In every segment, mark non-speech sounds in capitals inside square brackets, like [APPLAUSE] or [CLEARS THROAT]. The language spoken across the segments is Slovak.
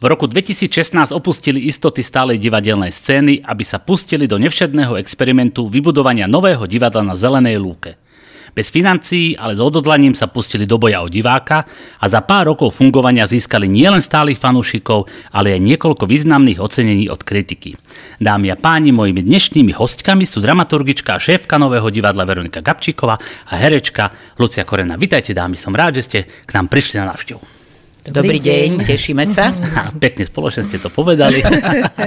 V roku 2016 opustili istoty stálej divadelnej scény, aby sa pustili do nevšedného experimentu vybudovania nového divadla na Zelenej lúke. Bez financií, ale s odhodlaním sa pustili do boja o diváka a za pár rokov fungovania získali nielen stálych fanúšikov, ale aj niekoľko významných ocenení od kritiky. Dámy a páni, mojimi dnešnými hostkami sú dramaturgička a šéfka nového divadla Veronika Gabčíková a herečka Lucia Korena. Vítajte dámy, som rád, že ste k nám prišli na návštevu. Dobrý, Dobrý deň, deň, tešíme sa. [LAUGHS] A pekne spoločne ste to povedali.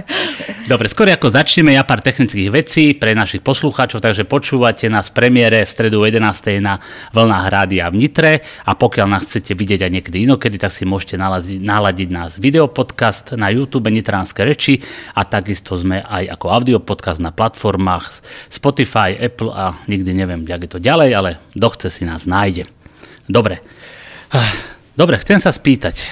[LAUGHS] Dobre, skôr ako začneme, ja pár technických vecí pre našich poslucháčov, takže počúvate nás v premiére v stredu 11. na Vlnách Rádia v Nitre a pokiaľ nás chcete vidieť aj niekedy inokedy, tak si môžete naladiť, naladiť nás videopodcast na YouTube Nitránske reči a takisto sme aj ako audiopodcast na platformách Spotify, Apple a nikdy neviem, jak je to ďalej, ale kto chce si nás nájde. Dobre. Dobre, chcem sa spýtať.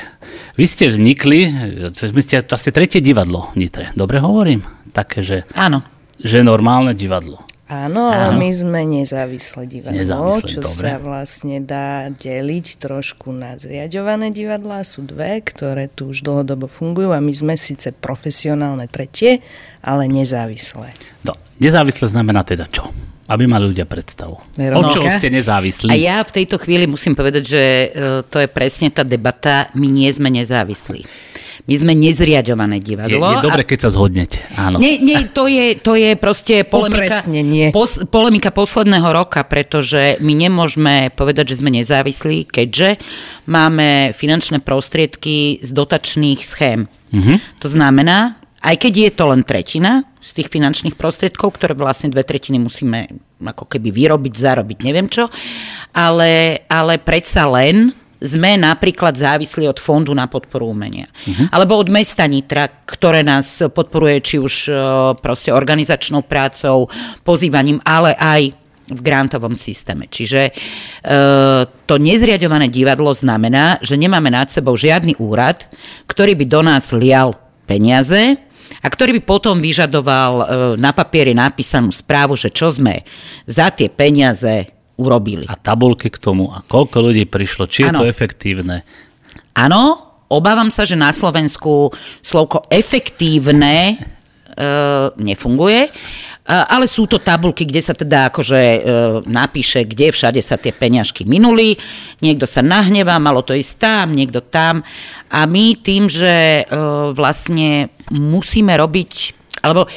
Vy ste vznikli, vy ste vlastne tretie divadlo v Nitre. Dobre hovorím? Také, že... Áno. Že normálne divadlo. Áno, ale my sme nezávislé divadlo, nezávislé, čo dobre. sa vlastne dá deliť trošku na zriadované divadlá. Sú dve, ktoré tu už dlhodobo fungujú a my sme síce profesionálne tretie, ale nezávislé. No, nezávislé znamená teda čo? Aby mali ľudia predstavu. Veronika? O čo ste nezávislí? A ja v tejto chvíli musím povedať, že e, to je presne tá debata, my nie sme nezávislí. My sme nezriadované divadlo. Je, je dobre, keď sa zhodnete. Áno. Nie, nie to, je, to je proste [LAUGHS] polemika, pos, polemika posledného roka, pretože my nemôžeme povedať, že sme nezávislí, keďže máme finančné prostriedky z dotačných schém. Mm-hmm. To znamená, aj keď je to len tretina z tých finančných prostriedkov, ktoré vlastne dve tretiny musíme ako keby vyrobiť, zarobiť, neviem čo, ale, ale predsa len sme napríklad závislí od Fondu na podporu umenia. Uh-huh. Alebo od mesta Nitra, ktoré nás podporuje či už e, proste organizačnou prácou, pozývaním, ale aj v grantovom systéme. Čiže e, to nezriadované divadlo znamená, že nemáme nad sebou žiadny úrad, ktorý by do nás lial peniaze, a ktorý by potom vyžadoval e, na papieri napísanú správu, že čo sme za tie peniaze urobili. A tabulky k tomu. A koľko ľudí prišlo? Či ano. je to efektívne? Áno, obávam sa, že na Slovensku slovko efektívne nefunguje. Ale sú to tabulky, kde sa teda akože e, napíše, kde všade sa tie peňažky minuli. Niekto sa nahnevá, malo to ísť tam, niekto tam. A my tým, že e, vlastne musíme robiť alebo e,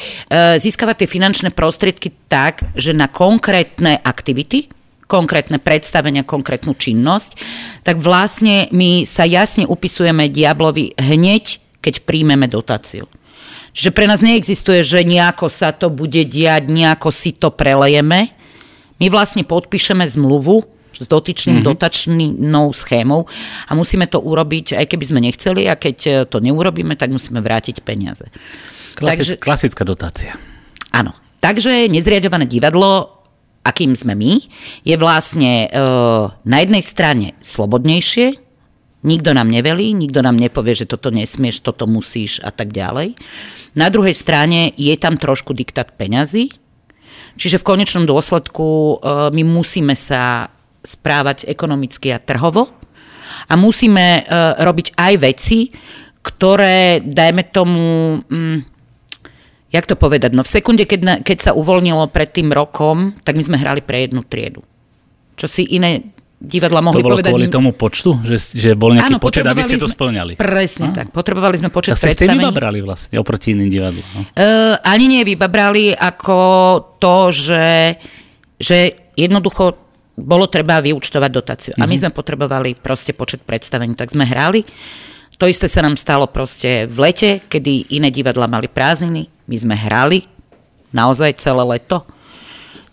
získavať tie finančné prostriedky tak, že na konkrétne aktivity, konkrétne predstavenia, konkrétnu činnosť, tak vlastne my sa jasne upisujeme diablovi hneď, keď príjmeme dotáciu že pre nás neexistuje, že nejako sa to bude diať, nejako si to prelejeme. My vlastne podpíšeme zmluvu s dotyčným mm-hmm. dotačnou schémou a musíme to urobiť, aj keby sme nechceli a keď e, to neurobíme, tak musíme vrátiť peniaze. Klasis- Takže, klasická dotácia. Áno. Takže nezriadované divadlo, akým sme my, je vlastne e, na jednej strane slobodnejšie, nikto nám nevelí, nikto nám nepovie, že toto nesmieš, toto musíš a tak ďalej. Na druhej strane je tam trošku diktát peňazí, čiže v konečnom dôsledku e, my musíme sa správať ekonomicky a trhovo a musíme e, robiť aj veci, ktoré, dajme tomu, mm, jak to povedať, no v sekunde, keď, na, keď sa uvoľnilo pred tým rokom, tak my sme hrali pre jednu triedu. Čo si iné divadla mohli to bolo povedať... kvôli tomu počtu, že, že bol nejaký Áno, počet a vy ste to splňali. Presne a? tak. Potrebovali sme počet tak predstavení. ste vybabrali vlastne oproti iným divadlom. No? Uh, ani nie vybabrali ako to, že, že jednoducho bolo treba vyučtovať dotáciu. A my mhm. sme potrebovali proste počet predstavení, tak sme hrali. To isté sa nám stalo proste v lete, kedy iné divadla mali prázdniny. My sme hrali naozaj celé leto.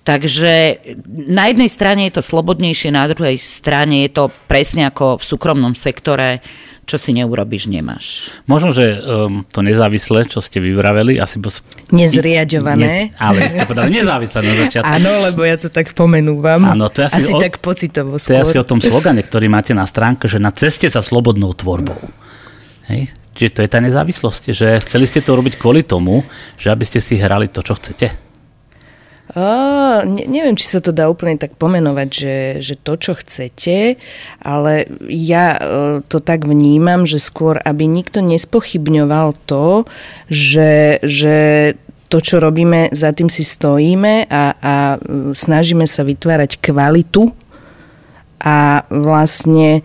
Takže na jednej strane je to slobodnejšie, na druhej strane je to presne ako v súkromnom sektore, čo si neurobiš, nemáš. Možno, že um, to nezávislé, čo ste vyvraveli, asi... Bos... Nezriadované. Ne, ale ste povedali nezávislé na začiatku. Áno, lebo ja to tak pomenúvam. Áno, to je asi, asi o, tak pocitovo skôr. To je asi o tom slogane, ktorý máte na stránke, že na ceste za slobodnou tvorbou. Hej? Čiže to je tá nezávislosť, že chceli ste to robiť kvôli tomu, že aby ste si hrali to, čo chcete. Uh, ne, neviem, či sa to dá úplne tak pomenovať, že, že to, čo chcete, ale ja uh, to tak vnímam, že skôr, aby nikto nespochybňoval to, že, že to, čo robíme, za tým si stojíme a, a snažíme sa vytvárať kvalitu a vlastne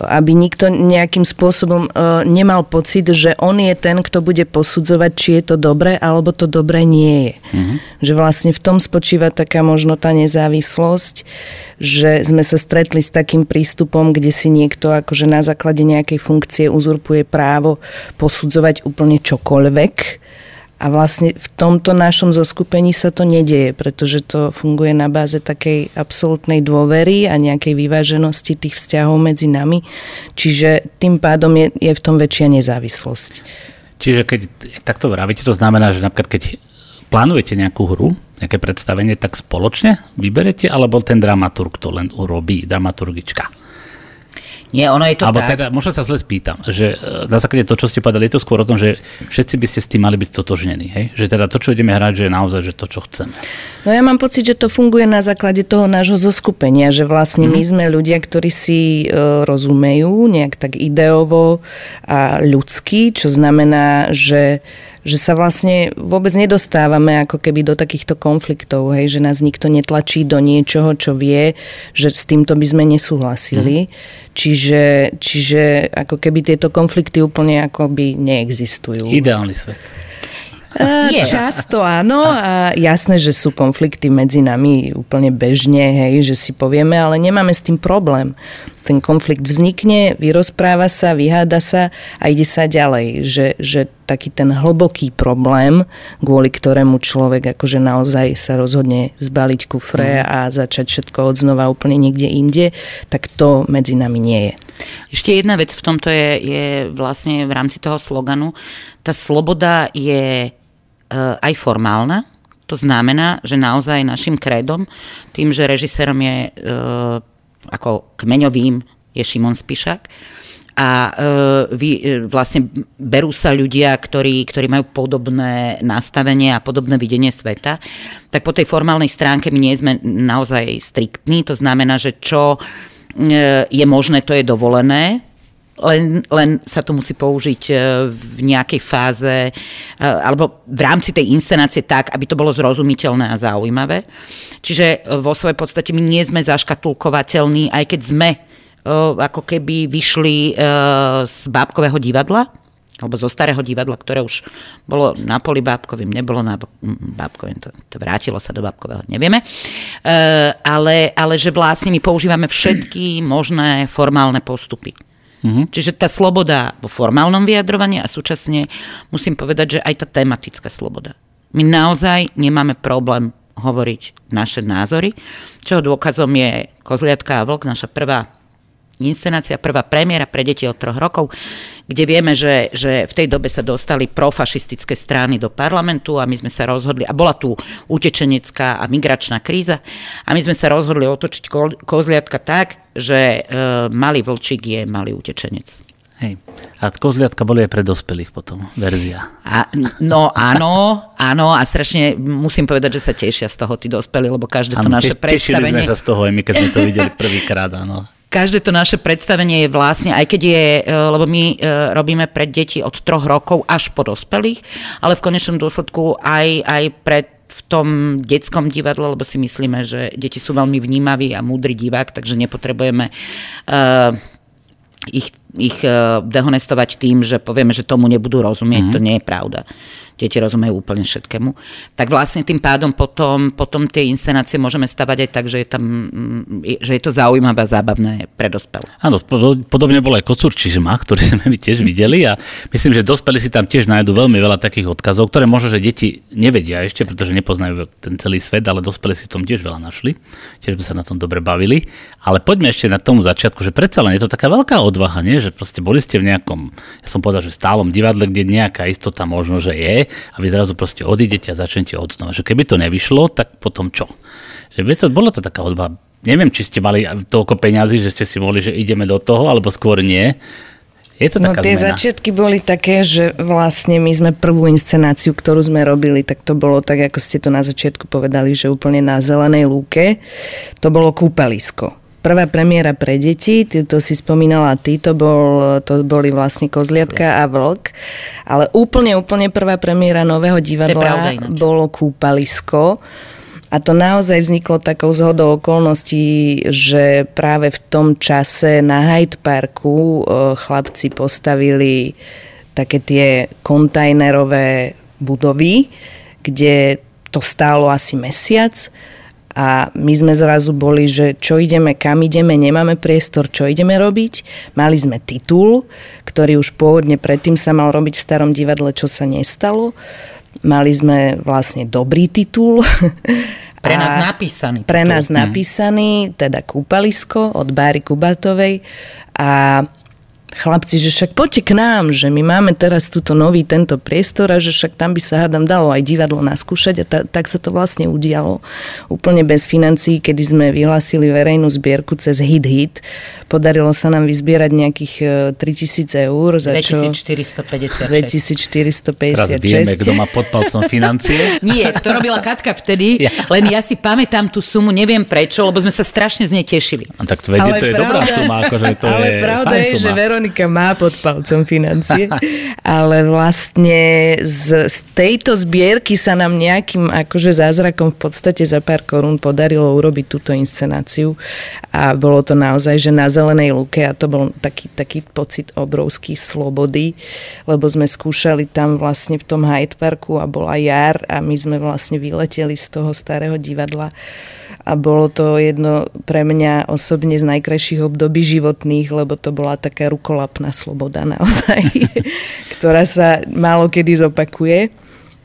aby nikto nejakým spôsobom uh, nemal pocit, že on je ten, kto bude posudzovať, či je to dobré, alebo to dobré nie je. Mm-hmm. Že vlastne v tom spočíva taká možno tá nezávislosť, že sme sa stretli s takým prístupom, kde si niekto akože na základe nejakej funkcie uzurpuje právo posudzovať úplne čokoľvek a vlastne v tomto našom zoskupení sa to nedieje, pretože to funguje na báze takej absolútnej dôvery a nejakej vyváženosti tých vzťahov medzi nami. Čiže tým pádom je, je v tom väčšia nezávislosť. Čiže keď takto vravíte, to znamená, že napríklad keď plánujete nejakú hru, nejaké predstavenie, tak spoločne vyberete, alebo ten dramaturg to len urobí, dramaturgička? Nie, ono je to Alebo tak. teda, možno sa zle spýtam, že e, na základe to, čo ste povedali, je to skôr o tom, že všetci by ste s tým mali byť totožnení, hej? Že teda to, čo ideme hrať, že je naozaj že to, čo chceme. No ja mám pocit, že to funguje na základe toho nášho zoskupenia, že vlastne mm. my mhm. sme ľudia, ktorí si e, rozumejú nejak tak ideovo a ľudsky, čo znamená, že že sa vlastne vôbec nedostávame ako keby do takýchto konfliktov, hej, že nás nikto netlačí do niečoho, čo vie, že s týmto by sme nesúhlasili. Mm. Čiže, čiže ako keby tieto konflikty úplne ako by neexistujú. Ideálny svet. Je. Často áno a jasné, že sú konflikty medzi nami úplne bežne, hej, že si povieme, ale nemáme s tým problém. Ten konflikt vznikne, vyrozpráva sa, vyháda sa a ide sa ďalej. Že, že taký ten hlboký problém, kvôli ktorému človek akože naozaj sa rozhodne zbaliť kufre mm. a začať všetko od znova úplne niekde inde, tak to medzi nami nie je. Ešte jedna vec v tomto je, je vlastne v rámci toho sloganu. Tá sloboda je Eh, aj formálna. To znamená, že naozaj našim krédom, tým, že režisérom je e, ako kmeňovým je Šimon Spišak, a e, vy, e, vlastne berú sa ľudia, ktorí, ktorí majú podobné nastavenie a podobné videnie sveta, tak po tej formálnej stránke my nie sme naozaj striktní, to znamená, že čo e, je možné, to je dovolené, len, len sa to musí použiť e, v nejakej fáze e, alebo v rámci tej inscenácie tak, aby to bolo zrozumiteľné a zaujímavé. Čiže e, vo svojej podstate my nie sme zaškatulkovateľní, aj keď sme ako keby vyšli z bábkového divadla, alebo zo starého divadla, ktoré už bolo na poli bábkovým, nebolo na bábkovým, to, to vrátilo sa do bábkového, nevieme. Ale, ale že vlastne my používame všetky možné formálne postupy. Mm-hmm. Čiže tá sloboda vo formálnom vyjadrovaní a súčasne musím povedať, že aj tá tematická sloboda. My naozaj nemáme problém hovoriť naše názory, čo dôkazom je Kozliatka a Vlk, naša prvá inscenácia, prvá premiéra pre deti od troch rokov, kde vieme, že, že v tej dobe sa dostali profašistické strany do parlamentu a my sme sa rozhodli, a bola tu utečenecká a migračná kríza, a my sme sa rozhodli otočiť kozliatka tak, že e, malý vlčík je malý utečenec. Hej. A kozliatka boli aj pre dospelých potom, verzia. A, no áno, áno a strašne musím povedať, že sa tešia z toho tí dospelí, lebo každé to naše predstavenie... Tešili sme sa z toho aj my, keď sme to videli prvýkrát, áno každé to naše predstavenie je vlastne, aj keď je, e, lebo my e, robíme pre deti od troch rokov až po dospelých, ale v konečnom dôsledku aj, aj pred v tom detskom divadle, lebo si myslíme, že deti sú veľmi vnímaví a múdry divák, takže nepotrebujeme uh, ich, ich uh, dehonestovať tým, že povieme, že tomu nebudú rozumieť. Mm-hmm. To nie je pravda deti rozumejú úplne všetkému, tak vlastne tým pádom potom, potom tie inscenácie môžeme stavať aj tak, že je, tam, mm, že je to zaujímavé a zábavné pre dospelé. Áno, podobne bol aj kocúr Čižma, ktorý [LAUGHS] sme my tiež videli a myslím, že dospelí si tam tiež nájdú veľmi veľa takých odkazov, ktoré možno, že deti nevedia ešte, pretože nepoznajú ten celý svet, ale dospelí si tom tiež veľa našli. Tiež sme sa na tom dobre bavili. Ale poďme ešte na tomu začiatku, že predsa len je to taká veľká odvaha, nie? že proste boli ste v nejakom, ja som povedal, že stálom divadle, kde nejaká istota možno, že je, a vy zrazu proste odídete a začnete od znova. Že keby to nevyšlo, tak potom čo? Že by to, bola to taká odba. Neviem, či ste mali toľko peňazí, že ste si mohli, že ideme do toho, alebo skôr nie. Je to no, taká tie zmena. začiatky boli také, že vlastne my sme prvú inscenáciu, ktorú sme robili, tak to bolo tak, ako ste to na začiatku povedali, že úplne na zelenej lúke. To bolo kúpalisko. Prvá premiéra pre deti, ty to si spomínala ty, to, bol, to boli vlastne Kozliatka a Vlk, ale úplne, úplne prvá premiéra nového divadla bolo Kúpalisko. A to naozaj vzniklo takou zhodou okolností, že práve v tom čase na Hyde Parku e, chlapci postavili také tie kontajnerové budovy, kde to stálo asi mesiac a my sme zrazu boli, že čo ideme, kam ideme, nemáme priestor, čo ideme robiť. Mali sme titul, ktorý už pôvodne predtým sa mal robiť v starom divadle, čo sa nestalo. Mali sme vlastne dobrý titul [LAUGHS] Pre nás napísaný. Pre nás mhm. napísaný, teda kúpalisko od Báry Kubatovej a chlapci, že však poďte k nám, že my máme teraz túto nový tento priestor a že však tam by sa hádam dalo aj divadlo naskúšať a ta, tak sa to vlastne udialo úplne bez financií, kedy sme vyhlásili verejnú zbierku cez Hit Hit. Podarilo sa nám vyzbierať nejakých 3000 e, eur. Za 2456. 2456. Teraz vieme, kto má pod palcom financie. [LAUGHS] Nie, to robila Katka vtedy, ja. len ja si pamätám tú sumu, neviem prečo, lebo sme sa strašne z nej tešili. A tak to vedie, to je pravda, dobrá suma. Akože to ale je pravda je, že Veronika Veronika má pod palcom financie, [LAUGHS] ale vlastne z, z tejto zbierky sa nám nejakým akože zázrakom v podstate za pár korún podarilo urobiť túto inscenáciu. A bolo to naozaj, že na zelenej lúke a to bol taký, taký pocit obrovský slobody, lebo sme skúšali tam vlastne v tom Hyde Parku a bola jar a my sme vlastne vyleteli z toho starého divadla. A bolo to jedno pre mňa osobne z najkrajších období životných, lebo to bola taká rukolapná sloboda naozaj, [LAUGHS] ktorá sa málo kedy zopakuje.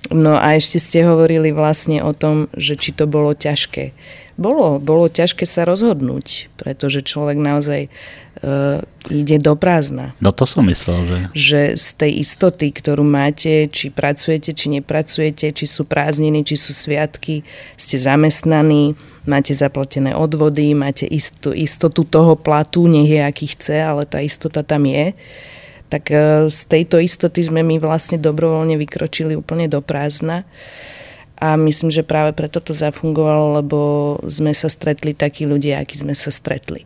No a ešte ste hovorili vlastne o tom, že či to bolo ťažké. Bolo, bolo ťažké sa rozhodnúť, pretože človek naozaj uh, ide do prázdna. No to som myslel, že... Že z tej istoty, ktorú máte, či pracujete, či nepracujete, či sú prázdniny, či sú sviatky, ste zamestnaní, máte zaplatené odvody, máte isto, istotu toho platu, nech je aký chce, ale tá istota tam je. Tak uh, z tejto istoty sme my vlastne dobrovoľne vykročili úplne do prázdna. A myslím, že práve preto to zafungovalo, lebo sme sa stretli takí ľudia, akí sme sa stretli.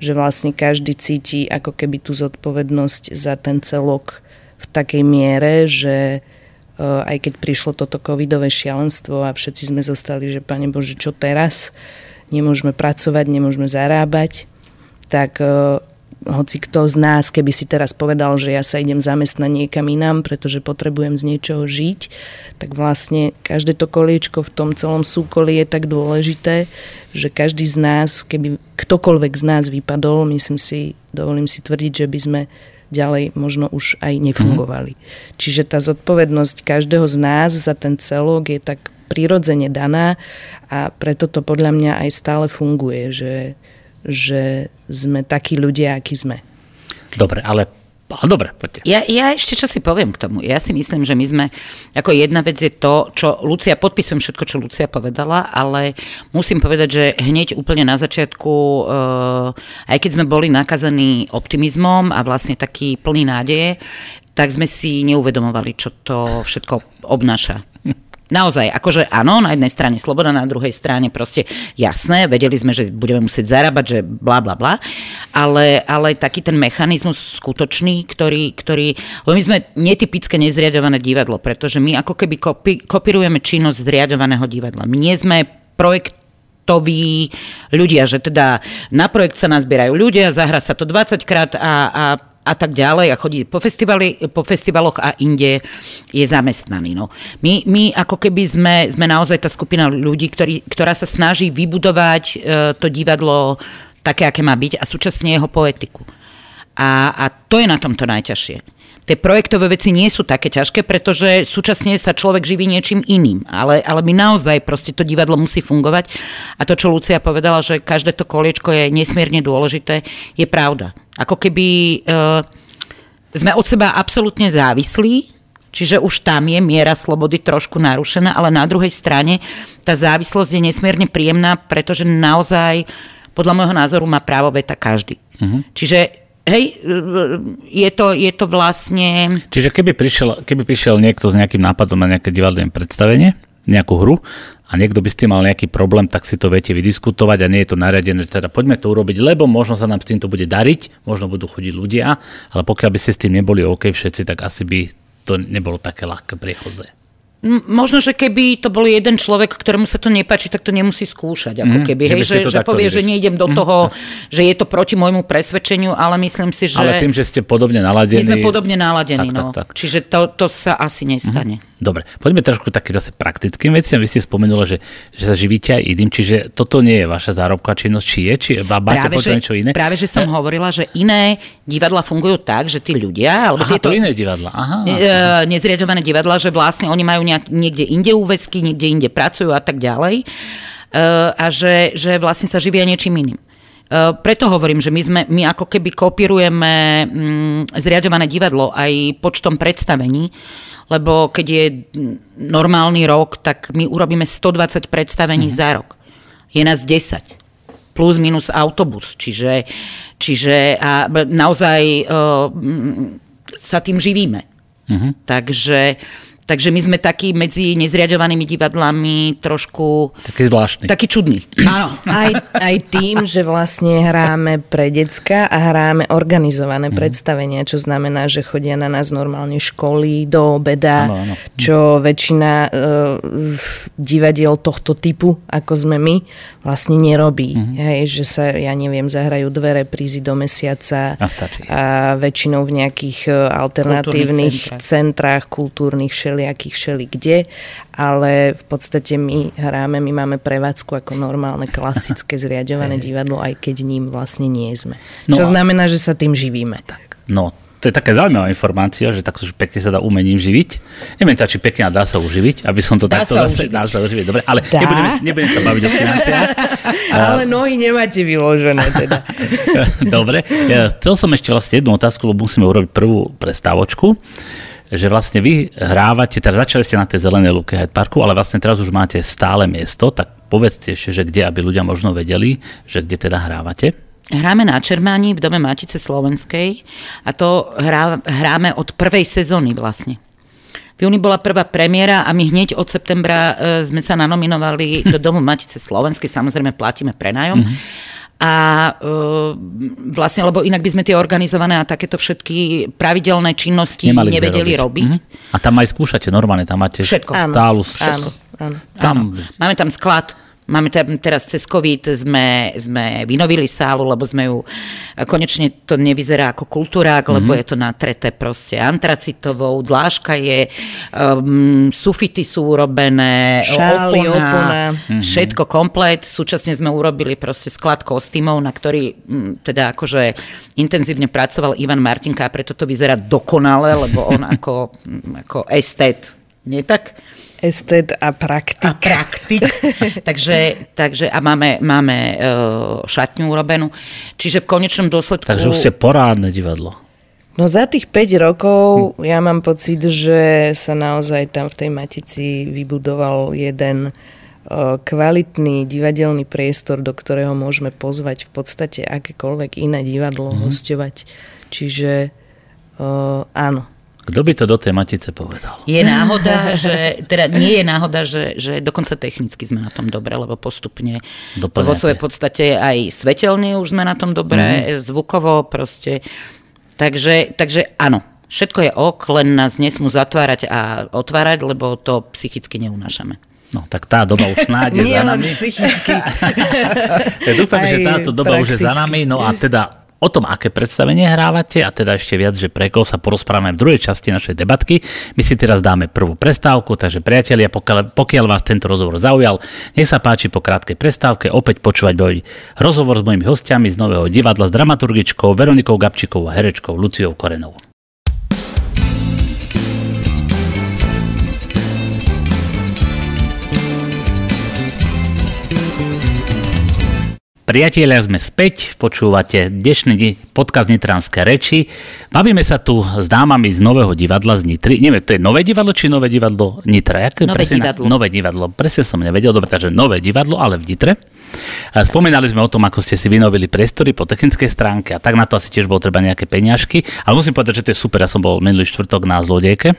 Že vlastne každý cíti ako keby tú zodpovednosť za ten celok v takej miere, že e, aj keď prišlo toto covidové šialenstvo a všetci sme zostali, že Pane Bože, čo teraz? Nemôžeme pracovať, nemôžeme zarábať, tak e, hoci kto z nás, keby si teraz povedal, že ja sa idem zamestnať niekam inám, pretože potrebujem z niečoho žiť, tak vlastne každé to koliečko v tom celom súkolí je tak dôležité, že každý z nás, keby ktokoľvek z nás vypadol, myslím si, dovolím si tvrdiť, že by sme ďalej možno už aj nefungovali. Mm. Čiže tá zodpovednosť každého z nás za ten celok je tak prirodzene daná a preto to podľa mňa aj stále funguje, že že sme takí ľudia, akí sme. Dobre, ale dobre, poďte. Ja, ja ešte čo si poviem k tomu. Ja si myslím, že my sme, ako jedna vec je to, čo Lucia, podpisujem všetko, čo Lucia povedala, ale musím povedať, že hneď úplne na začiatku, eh, aj keď sme boli nakazaní optimizmom a vlastne taký plný nádeje, tak sme si neuvedomovali, čo to všetko obnáša. [LAUGHS] Naozaj, akože áno, na jednej strane sloboda, na druhej strane proste jasné, vedeli sme, že budeme musieť zarábať, že bla bla bla, ale, ale taký ten mechanizmus skutočný, ktorý, ktorý, lebo my sme netypické nezriadované divadlo, pretože my ako keby kopi, kopírujeme činnosť zriadovaného divadla. My nie sme projekt ľudia, že teda na projekt sa nazbierajú ľudia, zahra sa to 20 krát a, a a tak ďalej a chodí po, festivali, po festivaloch a inde je zamestnaný. No. My, my ako keby sme, sme naozaj tá skupina ľudí, ktorý, ktorá sa snaží vybudovať e, to divadlo také, aké má byť a súčasne jeho poetiku. A, a to je na tomto najťažšie tie projektové veci nie sú také ťažké, pretože súčasne sa človek živí niečím iným. Ale, ale my naozaj proste to divadlo musí fungovať. A to, čo Lucia povedala, že každé to koliečko je nesmierne dôležité, je pravda. Ako keby e, sme od seba absolútne závislí, Čiže už tam je miera slobody trošku narušená, ale na druhej strane tá závislosť je nesmierne príjemná, pretože naozaj podľa môjho názoru má právo veta každý. Uh-huh. Čiže Hej, je to, je to vlastne... Čiže keby prišiel, keby prišiel niekto s nejakým nápadom na nejaké divadelné predstavenie, nejakú hru a niekto by s tým mal nejaký problém, tak si to viete vydiskutovať a nie je to nariadené, teda poďme to urobiť, lebo možno sa nám s týmto bude dariť, možno budú chodiť ľudia, ale pokiaľ by ste s tým neboli OK všetci, tak asi by to nebolo také ľahké priechodze. Možno, že keby to bol jeden človek, ktorému sa to nepáči, tak to nemusí skúšať. Ako mm, keby, hej, že, že povie, že neidem do mm, toho, že je to proti môjmu presvedčeniu, ale myslím si, že... Ale tým, že ste podobne naladení... My sme podobne naladení, tak, no. Tak, tak. Čiže to, to sa asi nestane. Mm. Dobre, poďme trošku také zase praktickým veciam. Vy ste spomenuli, že, že sa živíte aj iným, čiže toto nie je vaša zárobková činnosť, či je, či máte že, niečo iné? Práve, že som ja. hovorila, že iné divadla fungujú tak, že tí ľudia, alebo Aha, tieto to iné divadla. Aha, ne, aha. nezriadované divadla, že vlastne oni majú nejak, niekde inde úväzky, niekde inde pracujú a tak ďalej. Uh, a že, že vlastne sa živia niečím iným. Uh, preto hovorím, že my, sme, my ako keby kopírujeme um, zriadované divadlo aj počtom predstavení, lebo keď je normálny rok, tak my urobíme 120 predstavení mm. za rok. Je nás 10 plus minus autobus. Čiže, čiže a naozaj uh, sa tým živíme. Mm-hmm. Takže Takže my sme takí medzi nezriadovanými divadlami trošku... Taký zvláštny. Taký čudný. Áno. Aj, aj tým, že vlastne hráme pre decka a hráme organizované mm. predstavenia, čo znamená, že chodia na nás normálne školy do obeda, ano, ano. čo väčšina uh, divadiel tohto typu, ako sme my, vlastne nerobí. Mm. Hej, že sa, ja neviem, zahrajú dve reprízy do mesiaca a, stačí. a väčšinou v nejakých e, alternatívnych centrách kultúrnych všeli všelijakých všeli kde, ale v podstate my hráme, my máme prevádzku ako normálne klasické zriadované divadlo, aj keď ním vlastne nie sme. No Čo a... znamená, že sa tým živíme. Tak. No, to je taká zaujímavá informácia, že takto že pekne sa dá umením živiť. Neviem, či pekne dá sa uživiť, aby som to dá takto sa zase, dá sa uživiť. Dobre, ale nebudeme, nebudeme sa baviť o financiách. [LAUGHS] ale nohy nemáte vyložené teda. [LAUGHS] Dobre, ja chcel som ešte vlastne jednu otázku, lebo musíme urobiť prvú prestávočku že vlastne vy hrávate, teda začali ste na tej zelenej luke Hyde Parku, ale vlastne teraz už máte stále miesto, tak povedzte ešte, že kde, aby ľudia možno vedeli, že kde teda hrávate. Hráme na Čermáni v Dome Matice Slovenskej a to hrá, hráme od prvej sezóny vlastne. V júni bola prvá premiéra a my hneď od septembra e, sme sa nanominovali do Domu Matice Slovenskej, samozrejme platíme prenájom. Mm-hmm a uh, vlastne, lebo inak by sme tie organizované a takéto všetky pravidelné činnosti Nemali nevedeli robiť. robiť. Mm-hmm. A tam aj skúšate normálne, tam máte všetko. stálu. Áno, áno. Tam... áno. Máme tam sklad Máme tam teraz cez COVID sme, sme vynovili sálu, lebo sme ju, konečne to nevyzerá ako kultúrák, mm-hmm. lebo je to natreté proste antracitovou, dláška je, um, sufity sú urobené, Šály, opona, opona. Mm-hmm. všetko komplet. Súčasne sme urobili proste sklad kostýmov, na ktorý m, teda akože intenzívne pracoval Ivan Martinka a preto to vyzerá dokonale, lebo on [LAUGHS] ako, ako estet, nie tak? Estet a praktik. A praktik. [LAUGHS] takže, takže a máme, máme uh, šatňu urobenú. Čiže v konečnom dôsledku... Takže už ste porádne divadlo. No za tých 5 rokov hm. ja mám pocit, že sa naozaj tam v tej Matici vybudoval jeden uh, kvalitný divadelný priestor, do ktorého môžeme pozvať v podstate akékoľvek iné divadlo, hm. hostovať. Čiže uh, áno, kto by to do tej matice povedal? Je náhoda, [LAUGHS] že, teda nie je náhoda, že, že dokonca technicky sme na tom dobre, lebo postupne Doplňate. vo svojej podstate aj svetelne už sme na tom dobre, mm. zvukovo proste. Takže, takže áno, všetko je ok, len nás nesmú zatvárať a otvárať, lebo to psychicky neunášame. No, tak tá doba už snáď je [LAUGHS] za nami. psychicky. [LAUGHS] ja dúfam, že táto doba prakticky. už je za nami. No a teda O tom, aké predstavenie hrávate a teda ešte viac, že pre koho sa porozprávame v druhej časti našej debatky. My si teraz dáme prvú prestávku, takže priatelia, pokiaľ, pokiaľ vás tento rozhovor zaujal, nech sa páči po krátkej prestávke opäť počúvať môj rozhovor s mojimi hostiami z Nového divadla s dramaturgičkou Veronikou Gabčikovou a herečkou Luciou Korenovou. Priatelia, sme späť, počúvate dnešný podcast Nitranské reči. Bavíme sa tu s dámami z Nového divadla z Nitry. Neviem, to je Nové divadlo či Nové divadlo Nitra? Jak nové divadlo. Na... Nové divadlo. Presne som nevedel, dobre, takže Nové divadlo, ale v Nitre. Spomínali sme o tom, ako ste si vynovili priestory po technickej stránke a tak na to asi tiež bolo treba nejaké peňažky. Ale musím povedať, že to je super. Ja som bol minulý štvrtok na zlodejke.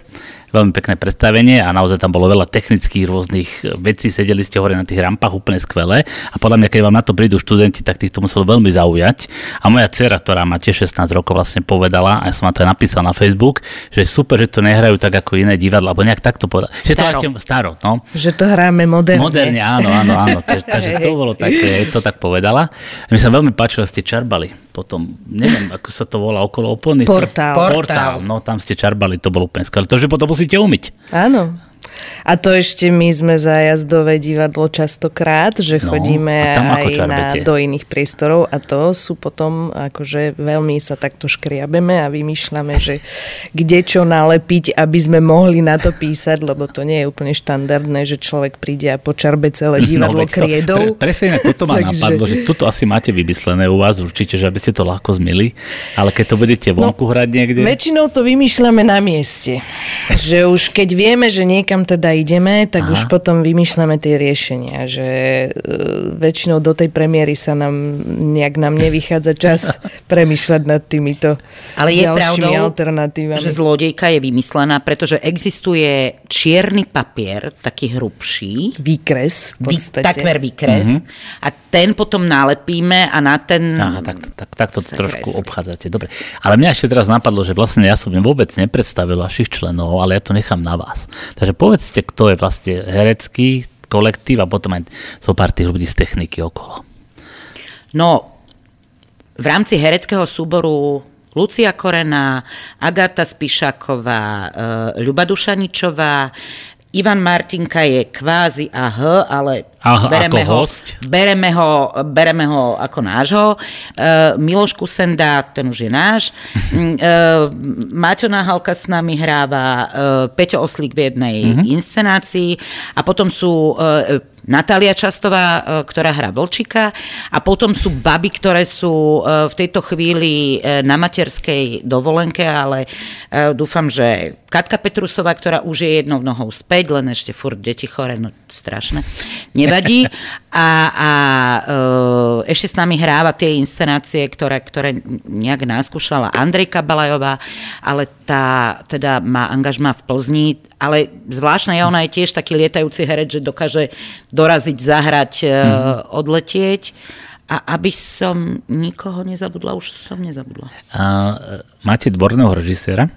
Veľmi pekné predstavenie a naozaj tam bolo veľa technických rôznych vecí. Sedeli ste hore na tých rampách úplne skvelé. A podľa mňa, keď vám na to prídu študenti, tak tých to muselo veľmi zaujať. A moja dcera, ktorá má tiež 16 rokov, vlastne povedala, a ja som na to aj napísal na Facebook, že je super, že to nehrajú tak ako iné divadla, alebo nejak takto povedala. Staro. Že to, staro, no. Že to hráme moderne. Moderne, áno, áno, áno. Takže to bolo také, to tak povedala. A mi sa veľmi páčilo, ste čarbali. Potom, neviem, ako sa to volá okolo opony. Portál. Portál. No tam ste čarbali, to bolo úplne skvelé. To, že potom musíte umyť. Áno. A to ešte my sme za jazdové divadlo častokrát, že no, chodíme aj na, do iných priestorov a to sú potom akože veľmi sa takto škriabeme a vymýšľame, že kde čo nalepiť, aby sme mohli na to písať, lebo to nie je úplne štandardné, že človek príde a počarbe celé no, divadlo no, kriedou. Pre, presne toto ma [LAUGHS] Takže... napadlo, že toto asi máte vymyslené u vás určite, že aby ste to ľahko zmili, ale keď to budete vonku no, hrať niekde... Väčšinou to vymýšľame na mieste. Že už keď vieme, že niekam teda ideme, tak Aha. už potom vymýšľame tie riešenia, že uh, väčšinou do tej premiéry sa nám nejak nám nevychádza čas [LAUGHS] premýšľať nad týmito Ale je pravdou, alternatívami. že zlodejka je vymyslená, pretože existuje čierny papier, taký hrubší. Výkres v podstate. Vý, takmer výkres. Mm-hmm. A ten potom nalepíme a na ten... Aha, tak, tak, tak to trošku obchádzate. Dobre. Ale mňa ešte teraz napadlo, že vlastne ja som vôbec nepredstavil vašich členov, ale ja to nechám na vás. Takže povedzte, kto je vlastne herecký kolektív a potom aj zo pár tých ľudí z techniky okolo. No, v rámci hereckého súboru Lucia Korena, Agata Spišaková, e, Ľuba Dušaničová, Ivan Martinka je kvázi AH, ale Aha, bereme, ako ho, host. bereme, ho, bereme ho ako nášho. Uh, Miloš Kusenda, ten už je náš. uh, [LAUGHS] Maťo Nahalka s nami hráva, uh, Peťo Oslík v jednej uh-huh. inscenácii a potom sú uh, Natália Častová, ktorá hrá Vlčika a potom sú baby, ktoré sú v tejto chvíli na materskej dovolenke, ale dúfam, že Katka Petrusová, ktorá už je jednou nohou späť, len ešte furt deti chore, no strašné, nevadí. A, a e, ešte s nami hráva tie inscenácie, ktoré, ktoré nejak náskúšala Andrejka Balajová, ale tá teda má angažma v Plzni, ale zvláštne je, ona je tiež taký lietajúci herec, že dokáže doraziť, zahrať, mm-hmm. odletieť. A aby som nikoho nezabudla, už som nezabudla. A, máte dvorného režiséra?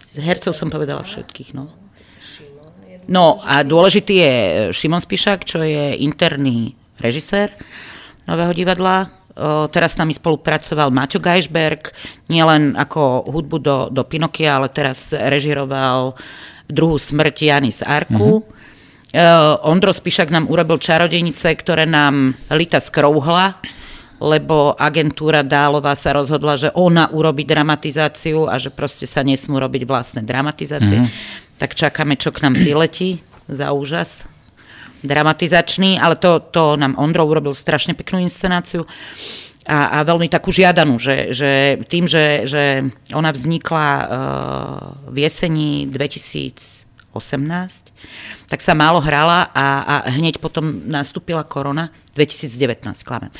Z hercov som povedala všetkých, no. No a dôležitý je Šimon Spišák, čo je interný režisér Nového divadla. O, teraz s nami spolupracoval Maťo Geisberg, nielen ako hudbu do, do Pinokia, ale teraz režiroval druhú smrť Janis Arku. Uh-huh. Ondro Spišák nám urobil čarodejnice, ktoré nám Lita skrouhla lebo agentúra Dálová sa rozhodla, že ona urobí dramatizáciu a že proste sa nesmú robiť vlastné dramatizácie. Mm-hmm. Tak čakáme, čo k nám priletí za úžas dramatizačný, ale to, to nám Ondro urobil strašne peknú inscenáciu a, a veľmi takú žiadanú, že, že tým, že, že ona vznikla uh, v jeseni 2018, tak sa málo hrala a, a hneď potom nastúpila korona 2019, klamem.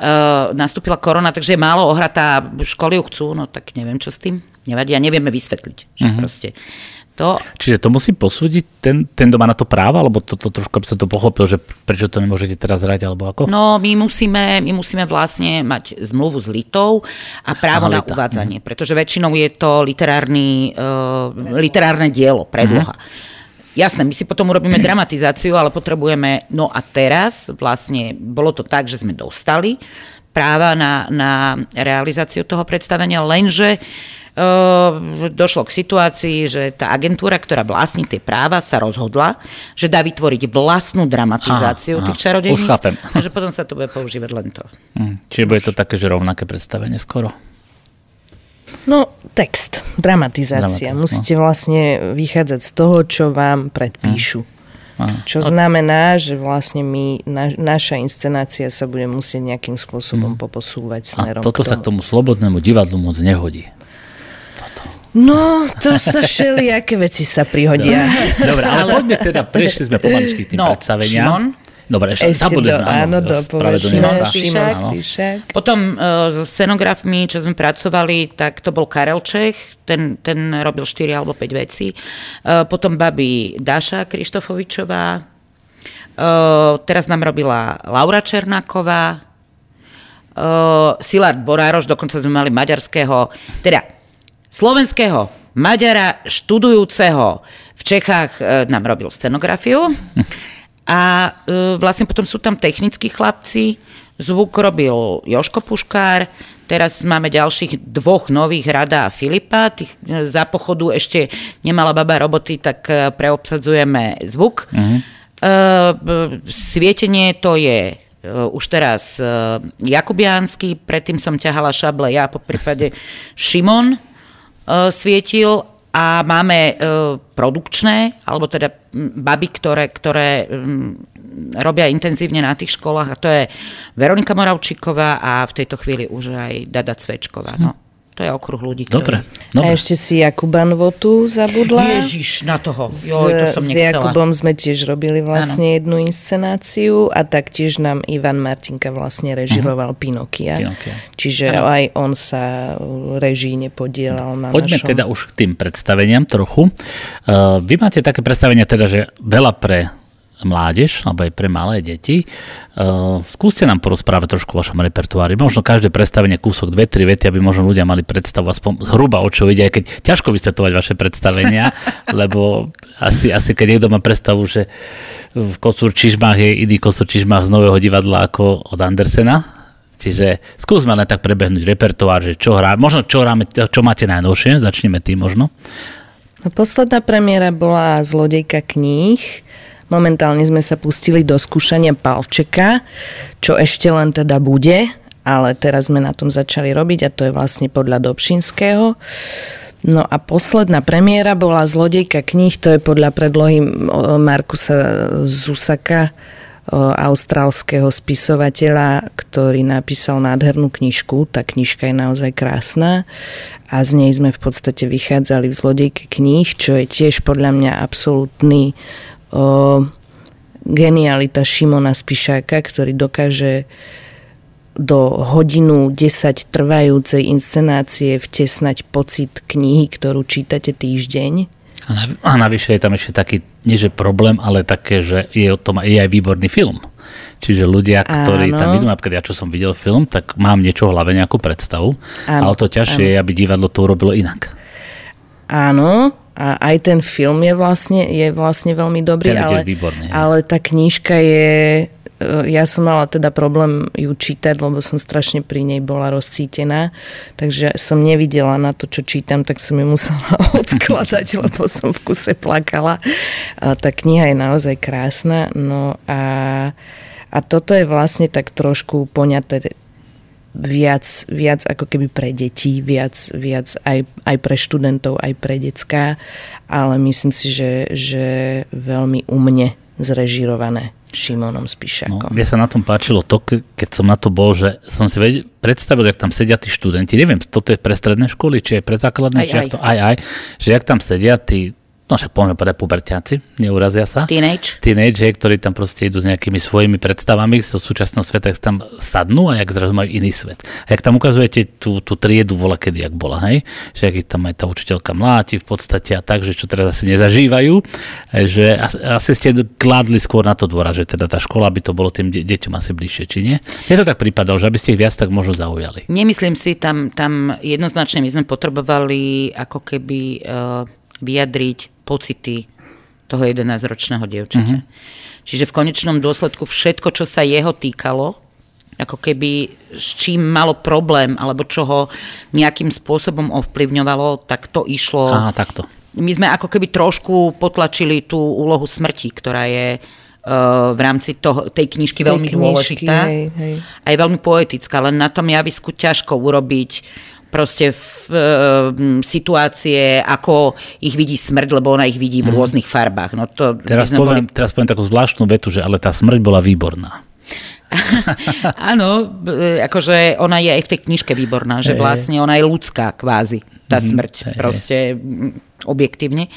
Uh, nastúpila korona, takže je málo ohratá, školy ju chcú, no tak neviem, čo s tým. Nevadí a nevieme vysvetliť. Že uh-huh. proste to... Čiže to musí posúdiť ten, ten doma na to práva, alebo to, to trošku, aby sa to pochopil, že prečo to nemôžete teraz hrať, alebo ako? No, my musíme, my musíme vlastne mať zmluvu s Litou a právo Aha, na Lita. uvádzanie, uh-huh. pretože väčšinou je to literárny, uh, literárne dielo, predloha. Uh-huh. Jasné, my si potom urobíme dramatizáciu, ale potrebujeme... No a teraz vlastne bolo to tak, že sme dostali práva na, na realizáciu toho predstavenia, lenže Uh, došlo k situácii, že tá agentúra, ktorá vlastní tie práva, sa rozhodla, že dá vytvoriť vlastnú dramatizáciu aha, tých čarodejníc. Už chápem. A že potom sa to bude používať len to. Hmm, čiže bude to také, že rovnaké predstavenie skoro? No, text, dramatizácia. Dramatik, Musíte no. vlastne vychádzať z toho, čo vám predpíšu. Čo znamená, že vlastne my, na, naša inscenácia sa bude musieť nejakým spôsobom mm. poposúvať smerom A toto k tomu. sa k tomu slobodnému divadlu moc nehodí. No, to sa všelijaké veci sa prihodia. Dobre, ale, ale poďme teda, prešli sme pomaličky tým no, predstaveniam. Dobre, ešte, ešte do, áno, do, Šimon Spíšak. Potom uh, s scenografmi, čo sme pracovali, tak to bol Karel Čech, ten, ten robil 4 alebo 5 vecí. Uh, potom babi Dáša Krištofovičová, uh, teraz nám robila Laura Černáková, uh, Silard Borároš, dokonca sme mali maďarského, teda slovenského Maďara študujúceho. V Čechách nám robil scenografiu. [LAUGHS] A e, vlastne potom sú tam technickí chlapci, zvuk robil Joško Puškár, teraz máme ďalších dvoch nových, Rada a Filipa, tých e, za pochodu ešte nemala baba roboty, tak e, preobsadzujeme zvuk. E, svietenie to je už teraz Jakubiánsky, predtým som ťahala šable ja, po prípade [LAUGHS] Šimon svietil a máme e, produkčné, alebo teda baby, ktoré, ktoré robia intenzívne na tých školách a to je Veronika Moravčíková a v tejto chvíli už aj Dada Cvečková. No. To je okruh ľudí, ktorí... Dobre, dobre. A ešte si Jakuban Votu zabudla. Ježiš, na toho. Jo, to som s Jakubom sme tiež robili vlastne ano. jednu inscenáciu a taktiež nám Ivan Martinka vlastne režiroval uh-huh. Pinokia. Pinokia. Čiže ano. aj on sa režíne podielal na Poďme našom... teda už k tým predstaveniam trochu. Uh, vy máte také predstavenia teda, že veľa pre mládež, alebo aj pre malé deti. Uh, skúste nám porozprávať trošku o vašom repertoári. Možno každé predstavenie kúsok, dve, tri vety, aby možno ľudia mali predstavu aspoň zhruba o čo ide, aj keď ťažko vysvetovať vaše predstavenia, [LAUGHS] lebo asi, asi keď niekto má predstavu, že v Kosúr Čižmách je iný Kosúr Čižmách z Nového divadla ako od Andersena, Čiže skúsme len tak prebehnúť repertoár, že čo hrá, možno čo, hráme, čo máte najnovšie, začneme tým možno. No, posledná premiéra bola Zlodejka kníh, Momentálne sme sa pustili do skúšania palčeka, čo ešte len teda bude, ale teraz sme na tom začali robiť a to je vlastne podľa Dobšinského. No a posledná premiéra bola Zlodejka kníh, to je podľa predlohy Markusa Zusaka, austrálskeho spisovateľa, ktorý napísal nádhernú knižku. Tá knižka je naozaj krásna a z nej sme v podstate vychádzali v Zlodejke kníh, čo je tiež podľa mňa absolútny genialita Šimona Spišáka, ktorý dokáže do hodinu 10 trvajúcej inscenácie vtesnať pocit knihy, ktorú čítate týždeň. A, nav- a navyše je tam ešte taký, nie že problém, ale také, že je, o tom, je aj výborný film. Čiže ľudia, ktorí áno. tam idú, napríklad ja, čo som videl film, tak mám niečo v hlave, nejakú predstavu. Áno, ale to ťažšie je, aby divadlo to urobilo inak. Áno, a aj ten film je vlastne, je vlastne veľmi dobrý, ale, výborný, ale tá knižka je e, ja som mala teda problém ju čítať, lebo som strašne pri nej bola rozcítená, takže som nevidela na to, čo čítam, tak som ju musela [LAUGHS] odkladať, [LAUGHS] lebo som v kuse plakala. A tá kniha je naozaj krásna, no a, a toto je vlastne tak trošku poňaté viac, viac ako keby pre deti, viac, viac aj, aj pre študentov, aj pre decká, ale myslím si, že, že veľmi umne zrežirované Šimonom Spišakom. No, mne sa na tom páčilo to, keď som na to bol, že som si vedel, predstavil, jak tam sedia tí študenti, neviem, toto je pre stredné školy, či je pre základné, aj, či aj. to aj, aj, že jak tam sedia tí no však poďme povedať puberťáci, neurazia sa. Teenage. Teenage, ktorí tam proste idú s nejakými svojimi predstavami zo súčasného sveta, jak tam sadnú a jak zrazu majú iný svet. A jak tam ukazujete tú, tú triedu vola, kedy jak bola, hej? Že jak tam aj tá učiteľka mláti v podstate a tak, že čo teraz asi nezažívajú, že asi ste kládli skôr na to dvora, že teda tá škola by to bolo tým de- deťom asi bližšie, či nie? Je to tak prípadalo, že aby ste ich viac tak možno zaujali. Nemyslím si, tam, tam jednoznačne my sme potrebovali ako keby uh, vyjadriť pocity toho 11-ročného dievčaťa. Mm-hmm. Čiže v konečnom dôsledku všetko, čo sa jeho týkalo, ako keby s čím malo problém, alebo čo ho nejakým spôsobom ovplyvňovalo, tak to išlo... Aha, takto. My sme ako keby trošku potlačili tú úlohu smrti, ktorá je uh, v rámci toho, tej knižky tej veľmi knižky, dôležitá hej, hej. a je veľmi poetická, len na tom javisku ťažko urobiť proste v, e, situácie, ako ich vidí smrť, lebo ona ich vidí v mhm. rôznych farbách. No to teraz, poviem, boli... teraz poviem takú zvláštnu vetu, že ale tá smrť bola výborná. [LAUGHS] Áno, akože ona je aj v tej knižke výborná, že vlastne ona je ľudská kvázi, tá mhm. smrť, proste objektívne.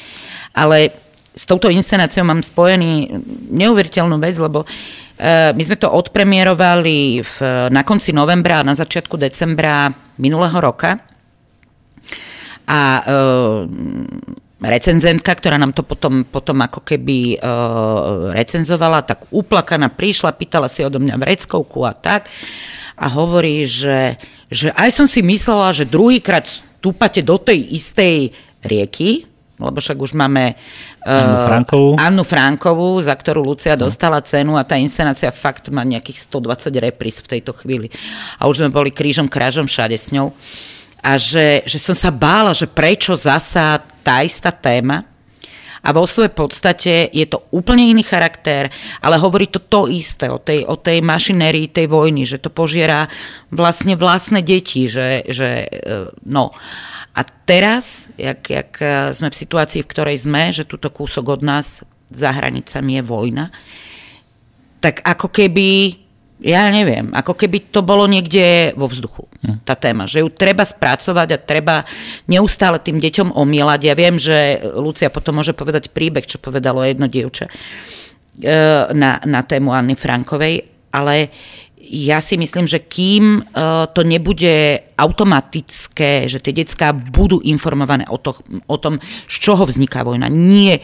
Ale s touto inscenáciou mám spojený neuveriteľnú vec, lebo uh, my sme to odpremierovali v, na konci novembra a na začiatku decembra minulého roka. A uh, recenzentka, ktorá nám to potom, potom ako keby uh, recenzovala, tak uplakaná prišla, pýtala si odo mňa vreckovku a tak a hovorí, že, že aj som si myslela, že druhýkrát stúpate do tej istej rieky, lebo však už máme Annu Frankovú. Annu Frankovú, za ktorú Lucia dostala cenu a tá inscenácia fakt má nejakých 120 repríz v tejto chvíli. A už sme boli krížom, krážom všade s ňou. A že, že som sa bála, že prečo zasa tá istá téma a vo svojej podstate je to úplne iný charakter, ale hovorí to to isté o tej, o tej mašinérii tej vojny, že to požiera vlastne vlastné deti, že, že e, no. A teraz, jak, jak sme v situácii, v ktorej sme, že túto kúsok od nás za hranicami je vojna, tak ako keby ja neviem, ako keby to bolo niekde vo vzduchu, hm. tá téma, že ju treba spracovať a treba neustále tým deťom omielať. Ja viem, že Lucia potom môže povedať príbeh, čo povedalo jedno dievča e, na, na tému Anny Frankovej, ale ja si myslím, že kým e, to nebude automatické, že tie detská budú informované o, to, o tom, z čoho vzniká vojna, nie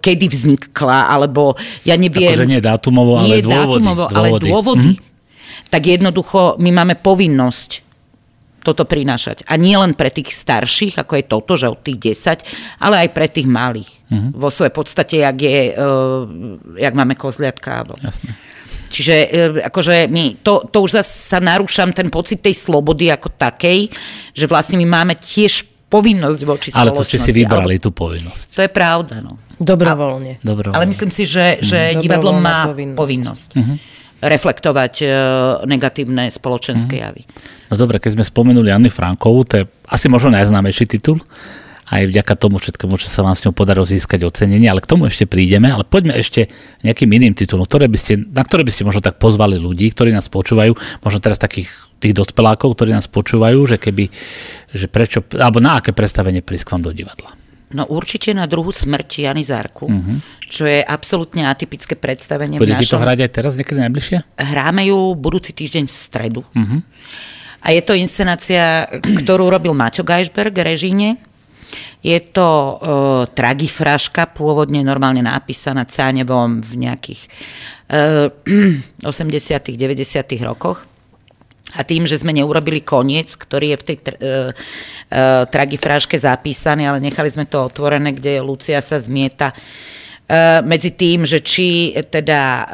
kedy vznikla, alebo ja neviem... Akože nie dátumovo, ale nie dôvody. Dátumovo, dôvody. ale dôvody. Mm-hmm. Tak jednoducho my máme povinnosť toto prinášať. A nie len pre tých starších, ako je toto, že od tých 10, ale aj pre tých malých. Mm-hmm. Vo svojej podstate, jak, je, uh, jak máme kozliatka. Alebo... Jasne. Čiže uh, akože my, to, to už zase sa narúšam ten pocit tej slobody ako takej, že vlastne my máme tiež povinnosť voči Ale to ste si vybrali, tú povinnosť. To je pravda, no. Dobrovoľne. Dobrovoľne. Ale myslím si, že, mm. že divadlo má povinnosť. povinnosť. Mm-hmm reflektovať uh, negatívne spoločenské mm. javy. No dobre, keď sme spomenuli Anny Frankovú, to je asi možno najznámejší titul, aj vďaka tomu všetkému, čo sa vám s ňou podarilo získať ocenenie, ale k tomu ešte prídeme, ale poďme ešte nejakým iným titulom, ktoré by ste, na ktoré by ste možno tak pozvali ľudí, ktorí nás počúvajú, možno teraz takých tých dospelákov, ktorí nás počúvajú, že keby, že prečo, alebo na aké predstavenie prísť k vám do divadla? No určite na druhú smrť Jany Zárku, uh-huh. čo je absolútne atypické predstavenie. Budete našom... to hrať aj teraz niekedy najbližšie? Hráme ju budúci týždeň v stredu. Uh-huh. A je to inscenácia, ktorú robil Maťo Geisberg, režíne. Je to uh, tragifraška, pôvodne normálne napísaná Cánevom v nejakých uh, 80 90 rokoch. A tým, že sme neurobili koniec, ktorý je v tej uh, uh, tragifrážke zapísaný, ale nechali sme to otvorené, kde Lucia sa zmieta uh, medzi tým, že či teda uh,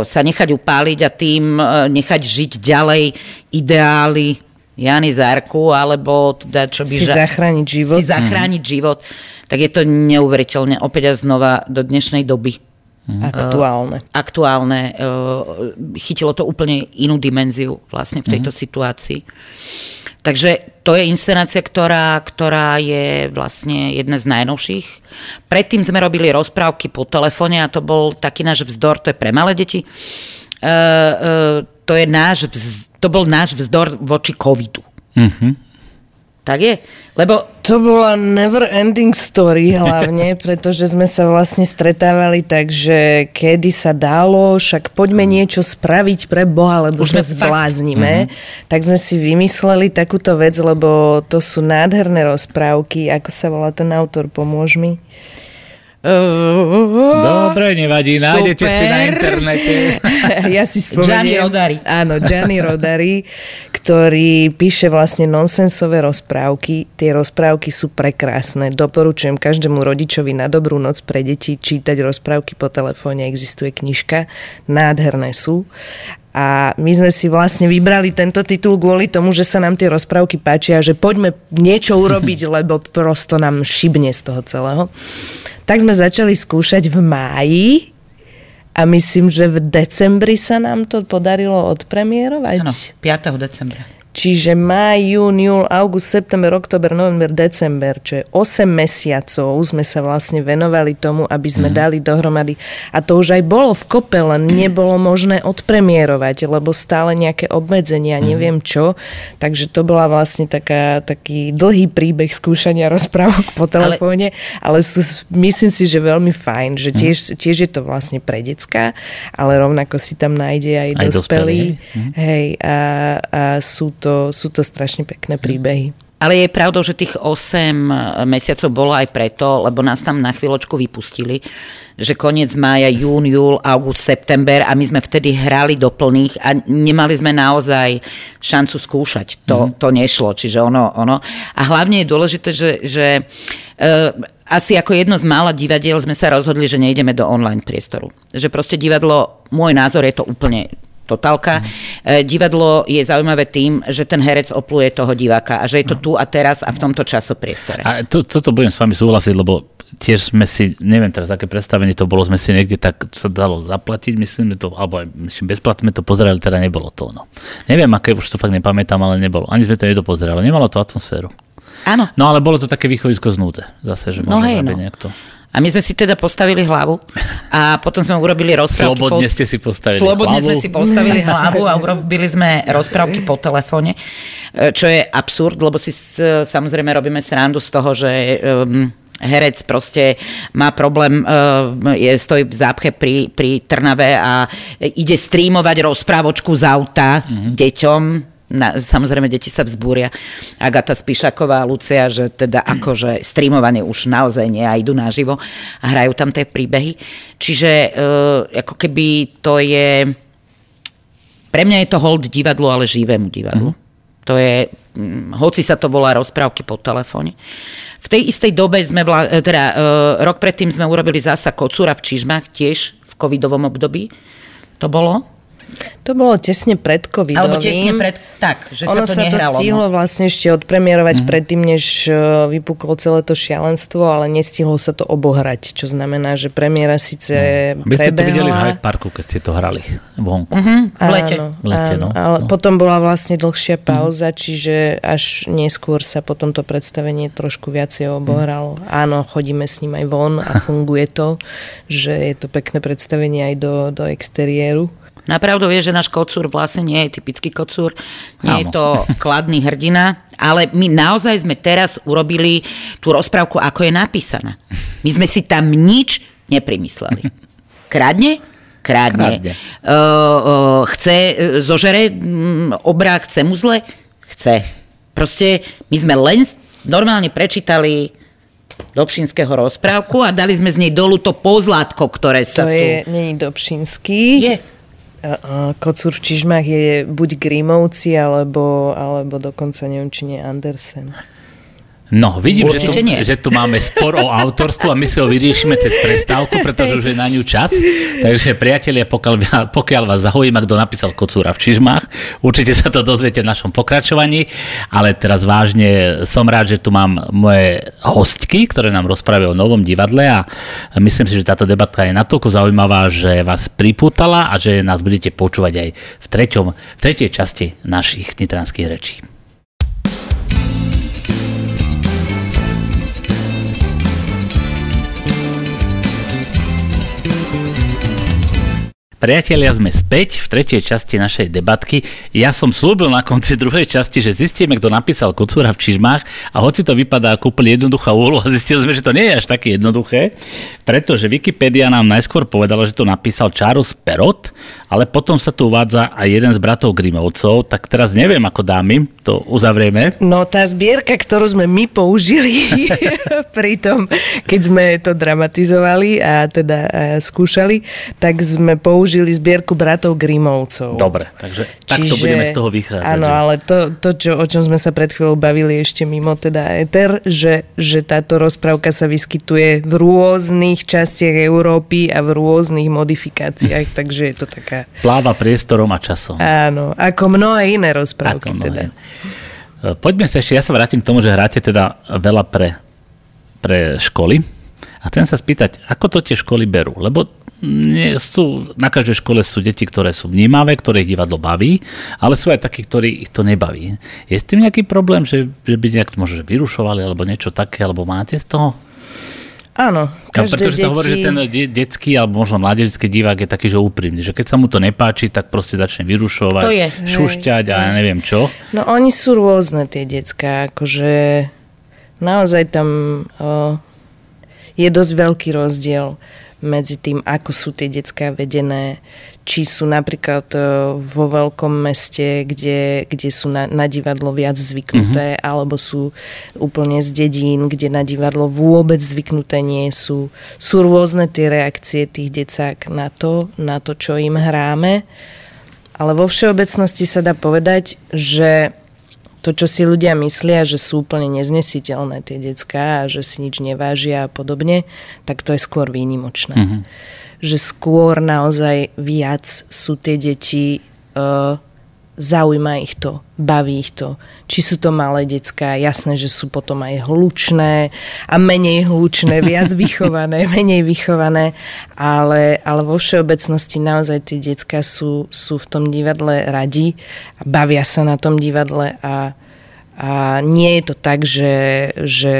sa nechať upáliť a tým uh, nechať žiť ďalej ideály Jany Zárku, alebo teda čo by... Si ža- zachrániť život. Si zachrániť mm. život. Tak je to neuveriteľné opäť a znova do dnešnej doby. Aktuálne. Uh, aktuálne. Uh, chytilo to úplne inú dimenziu vlastne v tejto mm. situácii. Takže to je inscenácia, ktorá, ktorá je vlastne jedna z najnovších. Predtým sme robili rozprávky po telefóne a to bol taký náš vzdor, to je pre malé deti. Uh, uh, to, je náš to bol náš vzdor voči covidu. Mm-hmm. Tak je. Lebo... To bola never ending story hlavne, [LAUGHS] pretože sme sa vlastne stretávali tak, že kedy sa dalo, však poďme niečo spraviť pre Boha, lebo Už sa zbláznime. Uh-huh. Tak sme si vymysleli takúto vec, lebo to sú nádherné rozprávky. Ako sa volá ten autor, pomôž mi. Dobre, nevadí, Super. nájdete si na internete. [LAUGHS] ja si spomeniem. Gianni Rodari. Áno, Gianni Rodari, ktorý píše vlastne nonsensové rozprávky. Tie rozprávky sú prekrásne. Doporučujem každému rodičovi na dobrú noc pre deti čítať rozprávky po telefóne. Existuje knižka. Nádherné sú. A my sme si vlastne vybrali tento titul kvôli tomu, že sa nám tie rozprávky páčia, že poďme niečo urobiť, [LAUGHS] lebo prosto nám šibne z toho celého. Tak sme začali skúšať v máji a myslím, že v decembri sa nám to podarilo odpremierovať. Áno, 5. decembra. Čiže maj, jún, júl, august, september, október, november, december, čo je 8 mesiacov sme sa vlastne venovali tomu, aby sme mm. dali dohromady. A to už aj bolo v kope, len nebolo možné odpremierovať, lebo stále nejaké obmedzenia, mm. neviem čo. Takže to bola vlastne taká, taký dlhý príbeh skúšania rozprávok po telefóne, ale, ale sú, myslím si, že veľmi fajn, že mhm. tiež, mm. tiež je to vlastne pre decka, ale rovnako si tam nájde aj, aj dospelí. Mm. Hej, a, a sú to, sú to strašne pekné príbehy. Ale je pravdou, že tých 8 mesiacov bolo aj preto, lebo nás tam na chvíľočku vypustili, že koniec mája, jún, júl, august, september a my sme vtedy hrali do plných a nemali sme naozaj šancu skúšať. To, mm. to nešlo, čiže ono, ono. A hlavne je dôležité, že, že uh, asi ako jedno z mála divadiel sme sa rozhodli, že nejdeme do online priestoru. Že proste divadlo, môj názor je to úplne totálka. Mm. Divadlo je zaujímavé tým, že ten herec opluje toho diváka a že je to no. tu a teraz a v tomto časopriestore. A to, toto budem s vami súhlasiť, lebo tiež sme si, neviem teraz, aké predstavenie to bolo, sme si niekde tak sa dalo zaplatiť, myslím, to, alebo aj myslím, bezplatne to pozerali, teda nebolo to ono. Neviem, aké, už to fakt nepamätám, ale nebolo. Ani sme to nedopozerali, nemalo to atmosféru. Áno. No ale bolo to také východisko znúde, zase, že no hej, no. to. A my sme si teda postavili hlavu a potom sme urobili rozprávky. Slobodne po... ste si postavili Slobodne hlavu. sme si postavili hlavu a urobili sme rozprávky po telefóne, e, čo je absurd, lebo si samozrejme robíme srandu z toho, že um, herec proste má problém, uh, je, stojí v zápche pri, pri Trnave a ide streamovať rozprávočku z auta mm-hmm. deťom, na, samozrejme, deti sa vzbúria. Agata Spišaková Lucia, že teda akože streamovanie už naozaj nie a idú naživo a hrajú tam tie príbehy. Čiže e, ako keby to je... Pre mňa je to hold divadlo, ale živému divadlu. Mm. To je, hm, hoci sa to volá rozprávky po telefóne. V tej istej dobe sme, vla, e, teda e, rok predtým sme urobili zasa Kocúra v Čižmách, tiež v covidovom období. To bolo to bolo tesne pred covidovým. Alebo tesne pred, tak, že ono sa to sa nehralo. to stihlo no. vlastne ešte odpremierovať mm-hmm. predtým, než e, vypuklo celé to šialenstvo, ale nestihlo sa to obohrať, čo znamená, že premiéra síce mm. prebehla. Vy ste to videli v Hyde Parku, keď ste to hrali vonku. Mm-hmm, v lete. Áno, v lete áno, no. ale no. potom bola vlastne dlhšia mhm. pauza, mm. čiže až neskôr sa potom to predstavenie trošku viacej obohralo. Mm. Áno, chodíme s ním aj von a funguje to, že je to pekné predstavenie aj do, do exteriéru. Napravdu je, že náš kocúr vlastne nie je typický kocúr, nie Áno. je to [LAUGHS] kladný hrdina, ale my naozaj sme teraz urobili tú rozprávku, ako je napísaná. My sme si tam nič neprimysleli. Kradne? Kradne. Kradne. Uh, uh, chce, uh, zožere um, obrák, chce mu zle? Chce. Proste my sme len normálne prečítali Dobšinského rozprávku a dali sme z nej dolu to pozlátko, ktoré sa to tu... je, nie je Dobšinský. Je. Kocúr v Čižmách je buď Grimovci, alebo, alebo dokonca neviem, či nie Andersen. No, vidím, že tu, že tu máme spor o autorstvo a my si ho vyriešime cez prestávku, pretože už je na ňu čas. Takže priatelia, pokiaľ, pokiaľ vás zaujíma, kto napísal Kocúra v Čižmách, určite sa to dozviete v našom pokračovaní, ale teraz vážne som rád, že tu mám moje hostky, ktoré nám rozprávajú o novom divadle a myslím si, že táto debatka je natoľko zaujímavá, že vás pripútala a že nás budete počúvať aj v, treťom, v tretej časti našich nitranských rečí. Priatelia, sme späť v tretej časti našej debatky. Ja som slúbil na konci druhej časti, že zistíme, kto napísal Kocúra v Čižmách a hoci to vypadá ako úplne jednoduchá úloha, [LAUGHS] zistili sme, že to nie je až také jednoduché, pretože Wikipedia nám najskôr povedala, že to napísal Charles Perot, ale potom sa tu uvádza aj jeden z bratov Grimovcov, tak teraz neviem, ako dámy, to uzavrieme. No tá zbierka, ktorú sme my použili [LAUGHS] pri tom, keď sme to dramatizovali a teda a skúšali, tak sme použili použili zbierku bratov Grimovcov. Dobre, takže takto Čiže, budeme z toho vychádzať. Áno, že? ale to, to čo, o čom sme sa pred chvíľou bavili ešte mimo teda Eter, že, že táto rozprávka sa vyskytuje v rôznych častiach Európy a v rôznych modifikáciách, [LAUGHS] takže je to taká... Pláva priestorom a časom. Áno, ako mnohé iné rozprávky mnohé. teda. E, poďme sa ešte, ja sa vrátim k tomu, že hráte teda veľa pre, pre školy a chcem sa spýtať, ako to tie školy berú? Lebo nie, sú, na každej škole sú deti, ktoré sú vnímavé, ktoré ich divadlo baví, ale sú aj takí, ktorí ich to nebaví. Je s tým nejaký problém, že, že by nejak možno že vyrušovali alebo niečo také, alebo máte z toho? Áno, každé Pretože deti... sa hovorí, že ten de- detský alebo možno mladelický divák je taký, že úprimný, že keď sa mu to nepáči, tak proste začne vyrušovať, to je. šušťať hej, a ja neviem čo. No oni sú rôzne tie decka, akože naozaj tam o, je dosť veľký rozdiel medzi tým, ako sú tie detská vedené, či sú napríklad e, vo veľkom meste, kde, kde sú na, na divadlo viac zvyknuté, mm-hmm. alebo sú úplne z dedín, kde na divadlo vôbec zvyknuté nie sú. Sú rôzne tie reakcie tých decák na to, na to, čo im hráme. Ale vo všeobecnosti sa dá povedať, že to, čo si ľudia myslia, že sú úplne neznesiteľné tie decká a že si nič nevážia a podobne, tak to je skôr výnimočné. Mm-hmm. Že skôr naozaj viac sú tie deti uh, zaujíma ich to, baví ich to. Či sú to malé decká, jasné, že sú potom aj hlučné a menej hlučné, [LAUGHS] viac vychované, menej vychované, ale, ale vo všeobecnosti naozaj tie decká sú, sú v tom divadle radi a bavia sa na tom divadle a a nie je to tak, že, že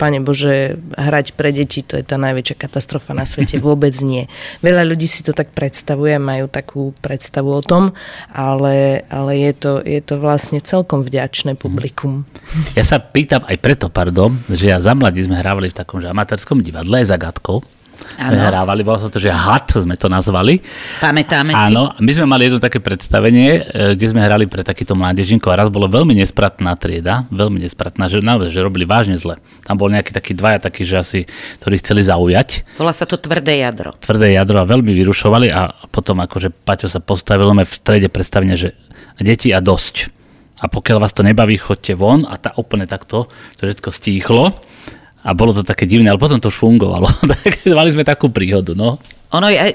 pane Bože, hrať pre deti to je tá najväčšia katastrofa na svete. [LAUGHS] Vôbec nie. Veľa ľudí si to tak predstavuje, majú takú predstavu o tom, ale, ale je, to, je to vlastne celkom vďačné publikum. Ja sa pýtam aj preto, pardon, že ja za mladí sme hrávali v takom že amatérskom divadle, zagadkou Ano. hrávali, bolo to, že had sme to nazvali. Pamätáme si. Áno, my sme mali jedno také predstavenie, e, kde sme hrali pre takýto mládežinkov a raz bolo veľmi nespratná trieda, veľmi nespratná, že naozaj, že robili vážne zle. Tam bol nejaký taký dvaja takí, že asi, ktorí chceli zaujať. Volá sa to tvrdé jadro. Tvrdé jadro a veľmi vyrušovali a potom akože Paťo sa postavil v strede predstavenia, že deti a dosť. A pokiaľ vás to nebaví, chodte von a tá úplne takto, to všetko stíchlo a bolo to také divné, ale potom to už fungovalo. [LAUGHS] Takže mali sme takú príhodu, no. Ono je,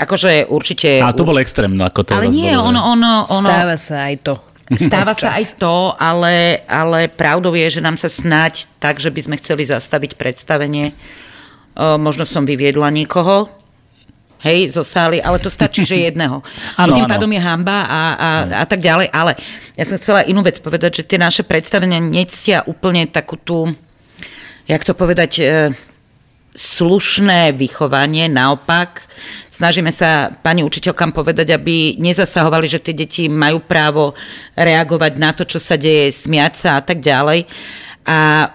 akože určite... A to bolo extrémne, ako to Ale nie, ono, ono, ono... Stáva sa aj to. Stáva [LAUGHS] sa aj to, ale, ale pravdou je, že nám sa snať tak, že by sme chceli zastaviť predstavenie. O, možno som vyviedla niekoho, hej, zo sály, ale to stačí, že [LAUGHS] jedného. ano, tým ano. pádom je hamba a, a, a tak ďalej. Ale ja som chcela inú vec povedať, že tie naše predstavenia nectia úplne takú tú jak to povedať, e, slušné vychovanie, naopak. Snažíme sa pani učiteľkám povedať, aby nezasahovali, že tie deti majú právo reagovať na to, čo sa deje, smiať sa a tak ďalej. A e,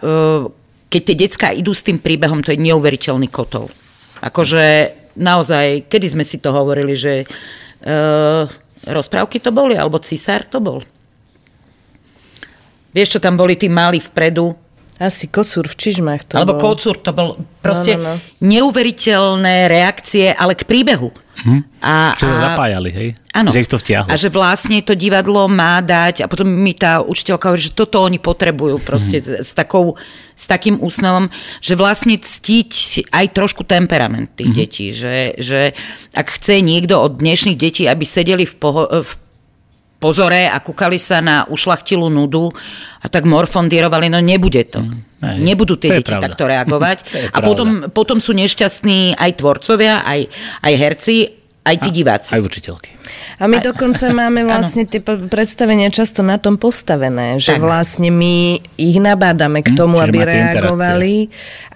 keď tie decka idú s tým príbehom, to je neuveriteľný kotol. Akože naozaj, kedy sme si to hovorili, že uh, rozprávky to boli, alebo cisár to bol. Vieš, čo tam boli tí mali vpredu, asi kocúr v čižmách to Alebo bol. kocúr, to bol proste no, no, no. neuveriteľné reakcie, ale k príbehu. Hm. A, že sa zapájali, hej? Áno. Že ich to vtiahlo. A že vlastne to divadlo má dať, a potom mi tá učiteľka hovorí, že toto oni potrebujú proste hm. s, s, takou, s takým úsmevom, že vlastne ctiť aj trošku temperament tých hm. detí. Že, že ak chce niekto od dnešných detí, aby sedeli v, poho- v pozore a kúkali sa na ušlachtilú nudu a tak morfondírovali, no nebude to. Aj, mm, Nebudú tie deti pravda. takto reagovať. [LAUGHS] a potom, potom sú nešťastní aj tvorcovia, aj, aj herci, aj tí diváci. Aj učiteľky. A my dokonca [LAUGHS] máme vlastne tie predstavenia často na tom postavené, že tak. vlastne my ich nabádame k hm, tomu, hm, aby reagovali.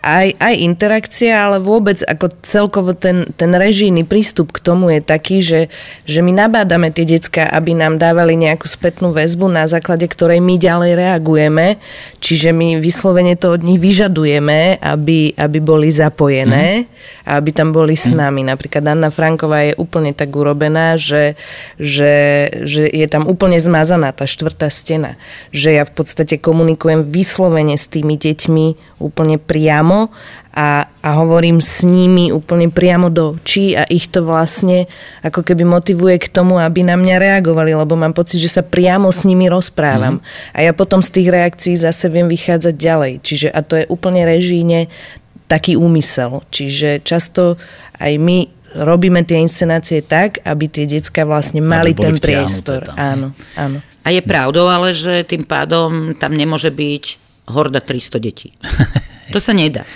Aj, aj interakcia, ale vôbec ako celkovo ten, ten režijný prístup k tomu je taký, že, že my nabádame tie decka, aby nám dávali nejakú spätnú väzbu, na základe ktorej my ďalej reagujeme. Čiže my vyslovene to od nich vyžadujeme, aby, aby boli zapojené mm. a aby tam boli s hm. nami. Napríklad Anna Franková je úplne tak urobená, že že, že je tam úplne zmazaná tá štvrtá stena. Že ja v podstate komunikujem vyslovene s tými deťmi úplne priamo a, a hovorím s nimi úplne priamo do očí a ich to vlastne ako keby motivuje k tomu, aby na mňa reagovali, lebo mám pocit, že sa priamo s nimi rozprávam. Mm. A ja potom z tých reakcií zase viem vychádzať ďalej. Čiže a to je úplne režíne taký úmysel. Čiže často aj my robíme tie inscenácie tak, aby tie decka vlastne mali ten priestor. Tam. Áno, áno. A je pravdou ale, že tým pádom tam nemôže byť horda 300 detí. [LAUGHS] To sa nedá.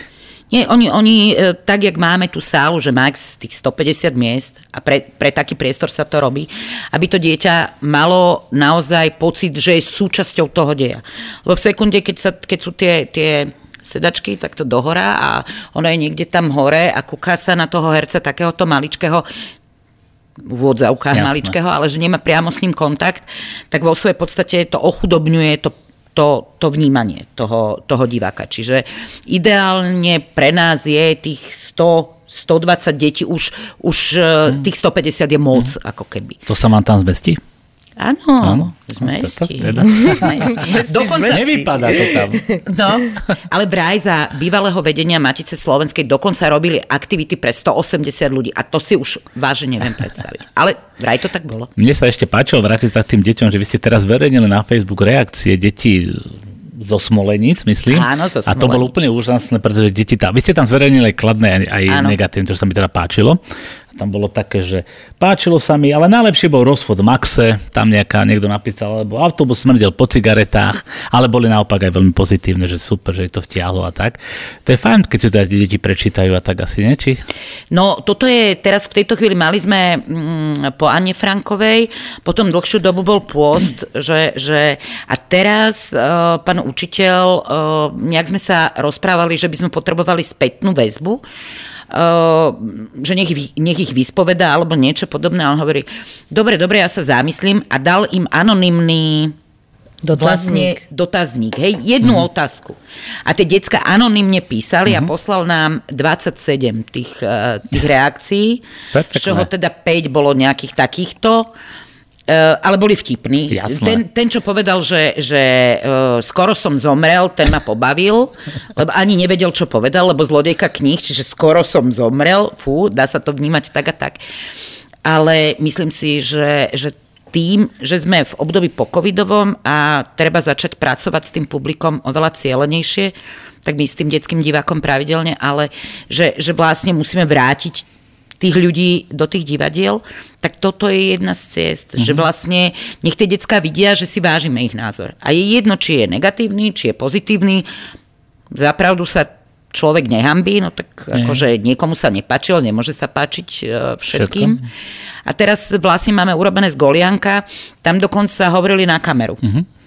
Nie, oni, oni e, tak, jak máme tú sálu, že max tých 150 miest a pre, pre taký priestor sa to robí, aby to dieťa malo naozaj pocit, že je súčasťou toho deja. Lebo v sekunde, keď, sa, keď sú tie, tie sedačky takto dohora a ono je niekde tam hore a kúka sa na toho herca takéhoto maličkého, v úvodzavkách maličkého, ale že nemá priamo s ním kontakt, tak vo svojej podstate to ochudobňuje to to, to vnímanie toho, toho diváka. Čiže ideálne pre nás je tých 100 120 detí, už, už mm. tých 150 je moc, mm. ako keby. To sa vám tam zmestí? Áno, Áno. zmestí. Teda. [LAUGHS] dokonca, Nevypadá to tam. No, ale vraj za bývalého vedenia Matice Slovenskej dokonca robili aktivity pre 180 ľudí a to si už vážne neviem predstaviť. Ale vraj to tak bolo. Mne sa ešte páčilo vrátiť sa k tým deťom, že vy ste teraz verejnili na Facebook reakcie detí zo Smoleníc, myslím. Áno, zo A to bolo úplne úžasné, pretože deti tam, vy ste tam zverejnili aj kladné, aj negatívne, čo sa mi teda páčilo tam bolo také, že páčilo sa mi, ale najlepšie bol rozchod v Maxe, tam nejaká, niekto napísal, alebo autobus smrdel po cigaretách, ale boli naopak aj veľmi pozitívne, že super, že je to vtiahlo a tak. To je fajn, keď si to aj deti prečítajú a tak asi, nie? No, toto je, teraz v tejto chvíli mali sme mm, po Anne Frankovej, potom dlhšiu dobu bol pôst, [CLEARS THROAT] že, že a teraz uh, pán učiteľ, uh, nejak sme sa rozprávali, že by sme potrebovali spätnú väzbu, že nech, nech ich vyspoveda alebo niečo podobné. A on hovorí, dobre, dobre, ja sa zamyslím a dal im anonymný Dotazník. Vlastne dotazník, hej, jednu mm. otázku. A tie decka anonymne písali mm-hmm. a mhm. poslal nám 27 tých, uh, tých reakcií, z čoho teda 5 bolo nejakých takýchto. Eh, ale boli vtipní. Ten, ten, čo povedal, že, že uh, skoro som zomrel, ten ma pobavil, [LAUGHS] lebo ani nevedel, čo povedal, lebo zlodejka kníh, čiže skoro som zomrel, fú, dá sa to vnímať tak a tak. Ale myslím si, že, že tým, že sme v období pokovidovom a treba začať pracovať s tým publikom oveľa cieľenejšie, tak my s tým detským divákom pravidelne, ale že, že vlastne musíme vrátiť tých ľudí do tých divadiel, tak toto je jedna z ciest, mm-hmm. že mhm. vlastne nech tie decka vidia, že si vážime ich názor. A je jedno, či je negatívny, či je pozitívny. Zapravdu sa človek nehambí, no tak Nie. akože niekomu sa nepačil, nemôže sa páčiť uh, všetkým. Všetko. A teraz vlastne máme urobené z Golianka, tam dokonca hovorili na kameru. Mm-hmm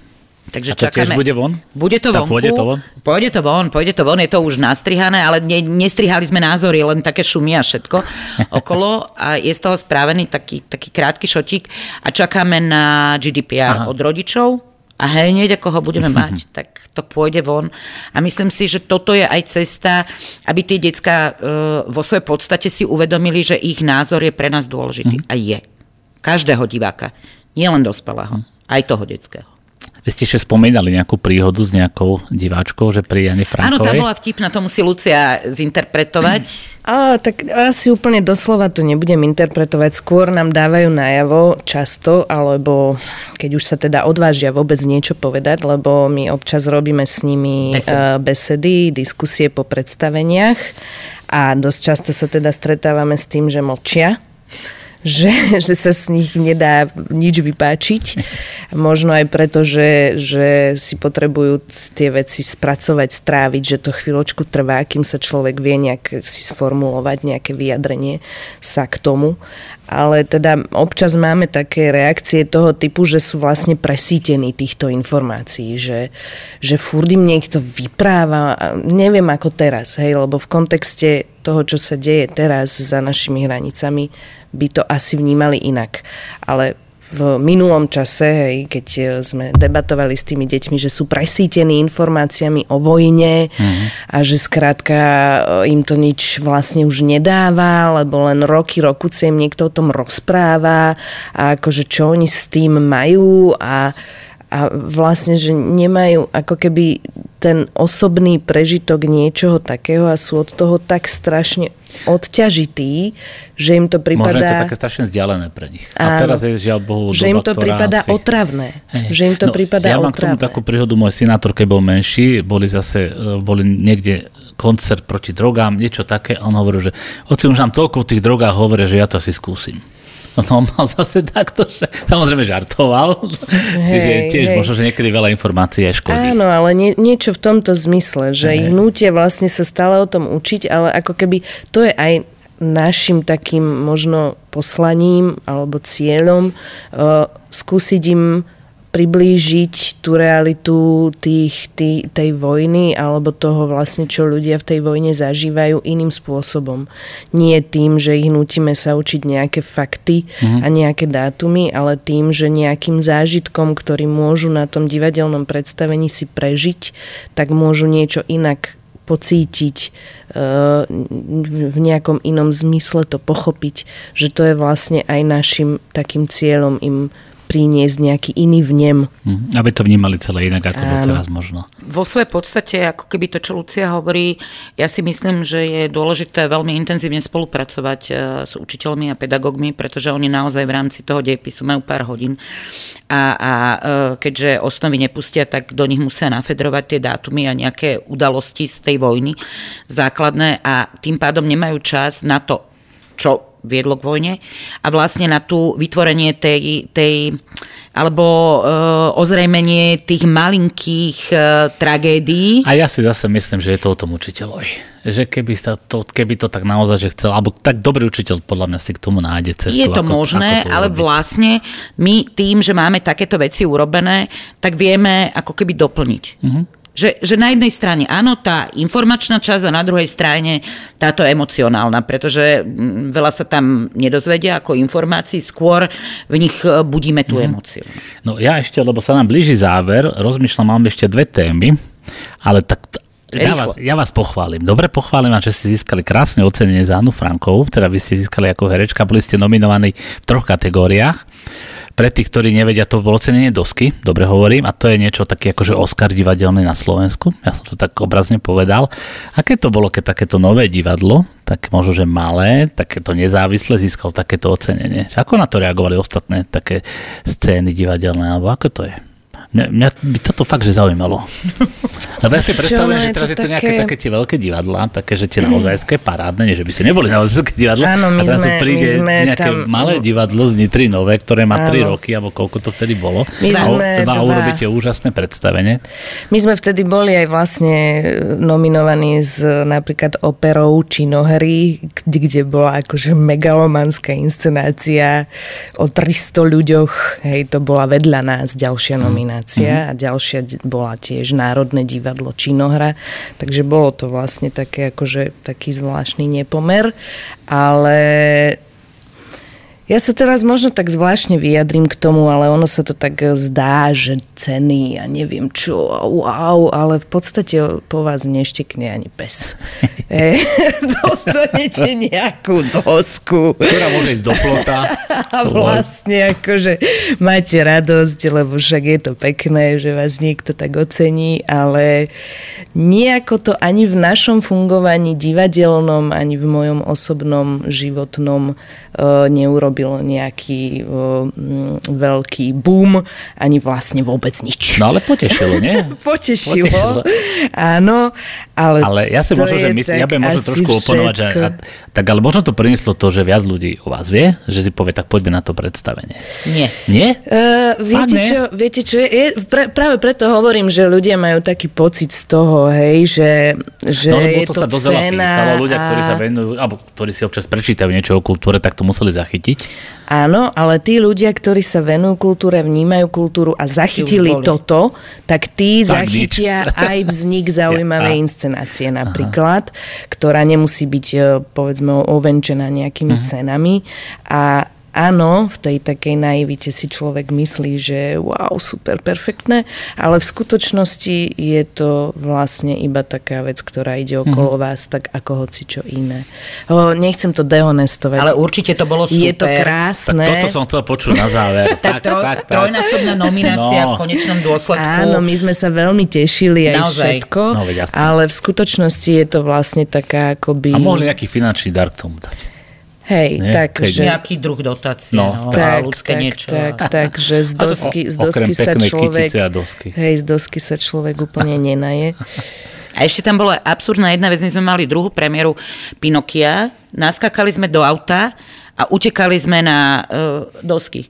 Takže a to čakáme. tiež bude von? Bude to von. Pôjde to von? Pôjde to von, pôjde to von, je to už nastrihané, ale ne, nestrihali sme názory, len také šumy a všetko [LAUGHS] okolo a je z toho správený taký, taký krátky šotík a čakáme na GDPR Aha. od rodičov a hneď ako ho budeme [LAUGHS] mať, tak to pôjde von. A myslím si, že toto je aj cesta, aby tie decka uh, vo svojej podstate si uvedomili, že ich názor je pre nás dôležitý. Mm. A je. Každého diváka. Nie len dospelého. Aj toho detského. Vy ste ešte spomínali nejakú príhodu s nejakou diváčkou, že pri Jane Frankovej. Áno, tá bola vtipná, to musí Lucia zinterpretovať. [CLEARS THROAT] A, tak asi úplne doslova to nebudem interpretovať. Skôr nám dávajú najavo často, alebo keď už sa teda odvážia vôbec niečo povedať, lebo my občas robíme s nimi besedy, uh, besedy diskusie po predstaveniach a dosť často sa teda stretávame s tým, že mlčia že, [LAUGHS] že sa z nich nedá nič vypáčiť. Možno aj preto, že, že si potrebujú tie veci spracovať, stráviť, že to chvíľočku trvá, kým sa človek vie nejak si sformulovať nejaké vyjadrenie sa k tomu. Ale teda občas máme také reakcie toho typu, že sú vlastne presítení týchto informácií, že, že furt im niekto vypráva, neviem ako teraz, hej, lebo v kontexte toho, čo sa deje teraz za našimi hranicami, by to asi vnímali inak. Ale v minulom čase, hej, keď e, sme debatovali s tými deťmi, že sú presítení informáciami o vojne mm-hmm. a že skrátka e, im to nič vlastne už nedáva, lebo len roky, rokuce im niekto o tom rozpráva a akože čo oni s tým majú a a vlastne, že nemajú ako keby ten osobný prežitok niečoho takého a sú od toho tak strašne odťažití, že im to prípada... Možno je to také strašne vzdialené pre nich. Áno, a teraz je žiaľ Bohu Že im to prípada asi... otravné. Hey. Že im to no, prípada ja mám otravné. k tomu takú príhodu, môj synátor, keď bol menší, boli zase, e, boli niekde koncert proti drogám, niečo také a on hovoril, že oci už nám toľko o tých drogách hovorí, že ja to asi skúsim. No mal zase takto, že samozrejme žartoval. Hej, Čiže tiež hej. možno, že niekedy veľa informácií aj škodí. Áno, ale nie, niečo v tomto zmysle, že hej. ich nutie vlastne sa stále o tom učiť, ale ako keby to je aj našim takým možno poslaním alebo cieľom uh, skúsiť im priblížiť tú realitu tých, tý, tej vojny alebo toho vlastne, čo ľudia v tej vojne zažívajú iným spôsobom. Nie tým, že ich nutíme sa učiť nejaké fakty mm-hmm. a nejaké dátumy, ale tým, že nejakým zážitkom, ktorý môžu na tom divadelnom predstavení si prežiť, tak môžu niečo inak pocítiť, e, v nejakom inom zmysle to pochopiť, že to je vlastne aj našim takým cieľom im priniesť nejaký iný vnem. Mm, aby to vnímali celé inak, ako Áno. teraz možno. Vo svojej podstate, ako keby to, čo Lucia hovorí, ja si myslím, že je dôležité veľmi intenzívne spolupracovať e, s učiteľmi a pedagógmi, pretože oni naozaj v rámci toho dejepisu majú pár hodín a, a e, keďže osnovy nepustia, tak do nich musia nafedrovať tie dátumy a nejaké udalosti z tej vojny základné a tým pádom nemajú čas na to, čo viedlo k vojne a vlastne na tú vytvorenie tej, tej alebo e, ozrejmenie tých malinkých e, tragédií. A ja si zase myslím, že je to o tom učiteľovi. Že keby, sa to, keby to tak naozaj že chcel, alebo tak dobrý učiteľ podľa mňa si k tomu nájde cestu. Je to ako, možné, ako to ale urobiť. vlastne my tým, že máme takéto veci urobené, tak vieme ako keby doplniť. Mm-hmm. Že, že na jednej strane áno, tá informačná časť a na druhej strane táto emocionálna, pretože mm, veľa sa tam nedozvedia ako informácií, skôr v nich e, budíme tú mm. emociu. No ja ešte, lebo sa nám blíži záver, rozmýšľam, mám ešte dve témy, ale tak ja vás, ja vás pochválim. Dobre pochválim, že ste získali krásne ocenenie za Anu Frankovú, teda vy ste získali ako herečka, boli ste nominovaní v troch kategóriách. Pre tých, ktorí nevedia, to bolo ocenenie dosky, dobre hovorím, a to je niečo také že Oscar divadelný na Slovensku, ja som to tak obrazne povedal. Aké to bolo, keď takéto nové divadlo, tak možno, že malé, takéto nezávislé, získalo takéto ocenenie? Ako na to reagovali ostatné také scény divadelné, alebo ako to je? Mňa, mňa by toto fakt, že zaujímalo. [LAUGHS] Lebo ja si predstavujem, že teraz je to také... nejaké také tie veľké divadlá, také, že tie naozajské parádne, nie že by ste neboli naozajské divadlo. Áno, my a sme, príde my sme nejaké tam... malé divadlo z Nitry Nové, ktoré má Áno. 3 roky, alebo koľko to vtedy bolo. My a, sme a urobíte úžasné predstavenie. My sme vtedy boli aj vlastne nominovaní s napríklad operou Činohry, kde, kde bola akože megalomanská inscenácia o 300 ľuďoch. Hej, to bola vedľa nás ďalšia mhm. nominácia inscenácia mm-hmm. a ďalšia bola tiež Národné divadlo Činohra, takže bolo to vlastne také akože taký zvláštny nepomer, ale ja sa teraz možno tak zvláštne vyjadrím k tomu, ale ono sa to tak zdá, že ceny a neviem čo, wow, ale v podstate po vás neštekne ani pes. [LAUGHS] e, [LAUGHS] dostanete nejakú dosku. Ktorá môže ísť do plota. [LAUGHS] A vlastne akože máte radosť, lebo však je to pekné, že vás niekto tak ocení, ale nejako to ani v našom fungovaní divadelnom, ani v mojom osobnom životnom e, neurobil neurobil nejaký uh, veľký boom, ani vlastne vôbec nič. No ale potešilo, nie? [LAUGHS] potešilo, potešilo. áno. Ale, ale ja si možno, že myslím, ja budem možno trošku oponovať, že, a, tak ale možno to prinieslo to, že viac ľudí o vás vie, že si povie, tak poďme na to predstavenie. Nie. Nie? Uh, viete, Fakt, čo, viete čo, je, pre, práve preto hovorím, že ľudia majú taký pocit z toho, hej, že, že no, je to, to sa dosť písalo, ľudia, a... ktorí sa venujú, alebo ktorí si občas prečítajú niečo o kultúre, tak to museli zachytiť. Áno, ale tí ľudia, ktorí sa venujú kultúre, vnímajú kultúru a zachytili toto, tak tí tak zachytia nič. aj vznik zaujímavej [LAUGHS] inscenácie napríklad, Aha. ktorá nemusí byť e, povedzme ovenčená nejakými Aha. cenami a áno, v tej takej naivite si človek myslí, že wow, super, perfektné, ale v skutočnosti je to vlastne iba taká vec, ktorá ide okolo mm-hmm. vás, tak ako hoci čo iné. O, nechcem to dehonestovať. Ale určite to bolo super. Je to krásne. Tak toto som chcel počuť na záver. [LAUGHS] tak, tak, troj, tak, tak. Trojnásobná nominácia no. v konečnom dôsledku. Áno, my sme sa veľmi tešili aj Naozaj. všetko, no, ale v skutočnosti je to vlastne taká akoby... A mohli nejaký finančný dar k tomu dať. Hej, Nie? tak, že... Nejaký druh dotácie, no. no tak, ľudské tak, niečo. Tak, [LAUGHS] tak, že z dosky, z dosky sa človek... A dosky. Hej, z dosky sa človek úplne [LAUGHS] nenaje. A ešte tam bola absurdná jedna vec, my sme mali druhú premiéru Pinokia, naskakali sme do auta a utekali sme na uh, dosky.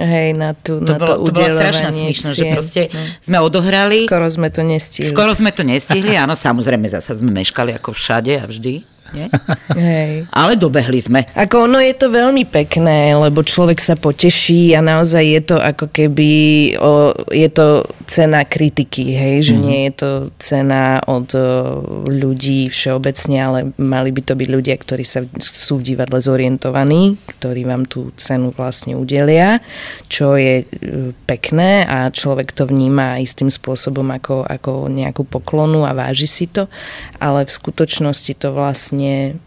Hej, na, tú, to na bolo, to, to bola strašná smiešnosť, že proste no. sme odohrali. Skoro sme to nestihli. Skoro sme to [LAUGHS] nestihli, áno, samozrejme, zasa sme meškali ako všade a vždy nie? [LAUGHS] Hej. Ale dobehli sme. Ako ono je to veľmi pekné, lebo človek sa poteší a naozaj je to ako keby, o, je to cena kritiky, hej, že mm-hmm. nie je to cena od o, ľudí všeobecne, ale mali by to byť ľudia, ktorí sa, sú v divadle zorientovaní, ktorí vám tú cenu vlastne udelia, čo je e, pekné a človek to vníma istým spôsobom ako, ako nejakú poklonu a váži si to, ale v skutočnosti to vlastne vlastne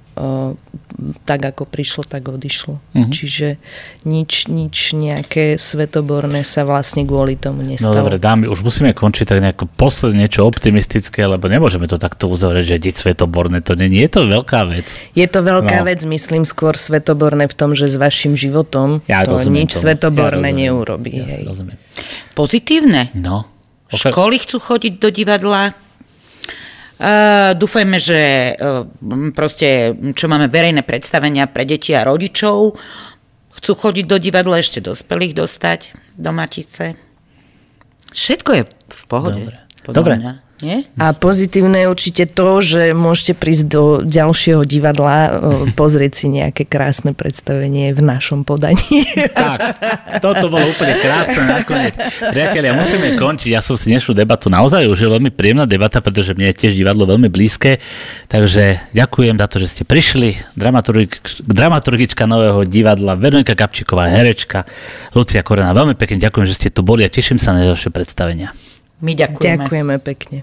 tak ako prišlo, tak odišlo. Uh-huh. Čiže nič, nič nejaké svetoborné sa vlastne kvôli tomu nestalo. No dobre, dámy, už musíme končiť tak nejako posledne niečo optimistické, lebo nemôžeme to takto uzavrieť, že deť svetoborné, to nie je to veľká vec. Je to veľká no. vec, myslím skôr svetoborné v tom, že s vašim životom ja to nič tomu. svetoborné ja neurobí. Ja hej. Pozitívne? No. Školy chcú chodiť do divadla, Uh, dúfajme, že uh, proste, čo máme verejné predstavenia pre deti a rodičov, chcú chodiť do divadla ešte dospelých dostať do Matice. Všetko je v pohode. Dobre. Dobre. Mňa. Nie? A pozitívne je určite to, že môžete prísť do ďalšieho divadla, pozrieť si nejaké krásne predstavenie v našom podaní. [LAUGHS] Tak, toto bolo úplne krásne nakoniec. Priatelia, musíme končiť. Ja som si dnešnú debatu naozaj užil, veľmi príjemná debata, pretože mne je tiež divadlo veľmi blízke. Takže ďakujem za to, že ste prišli. Dramaturg, dramaturgička nového divadla, Veronika Kapčiková, herečka, Lucia Korena. Veľmi pekne ďakujem, že ste tu boli a teším sa na ďalšie predstavenia. My ďakujeme. Ďakujeme pekne.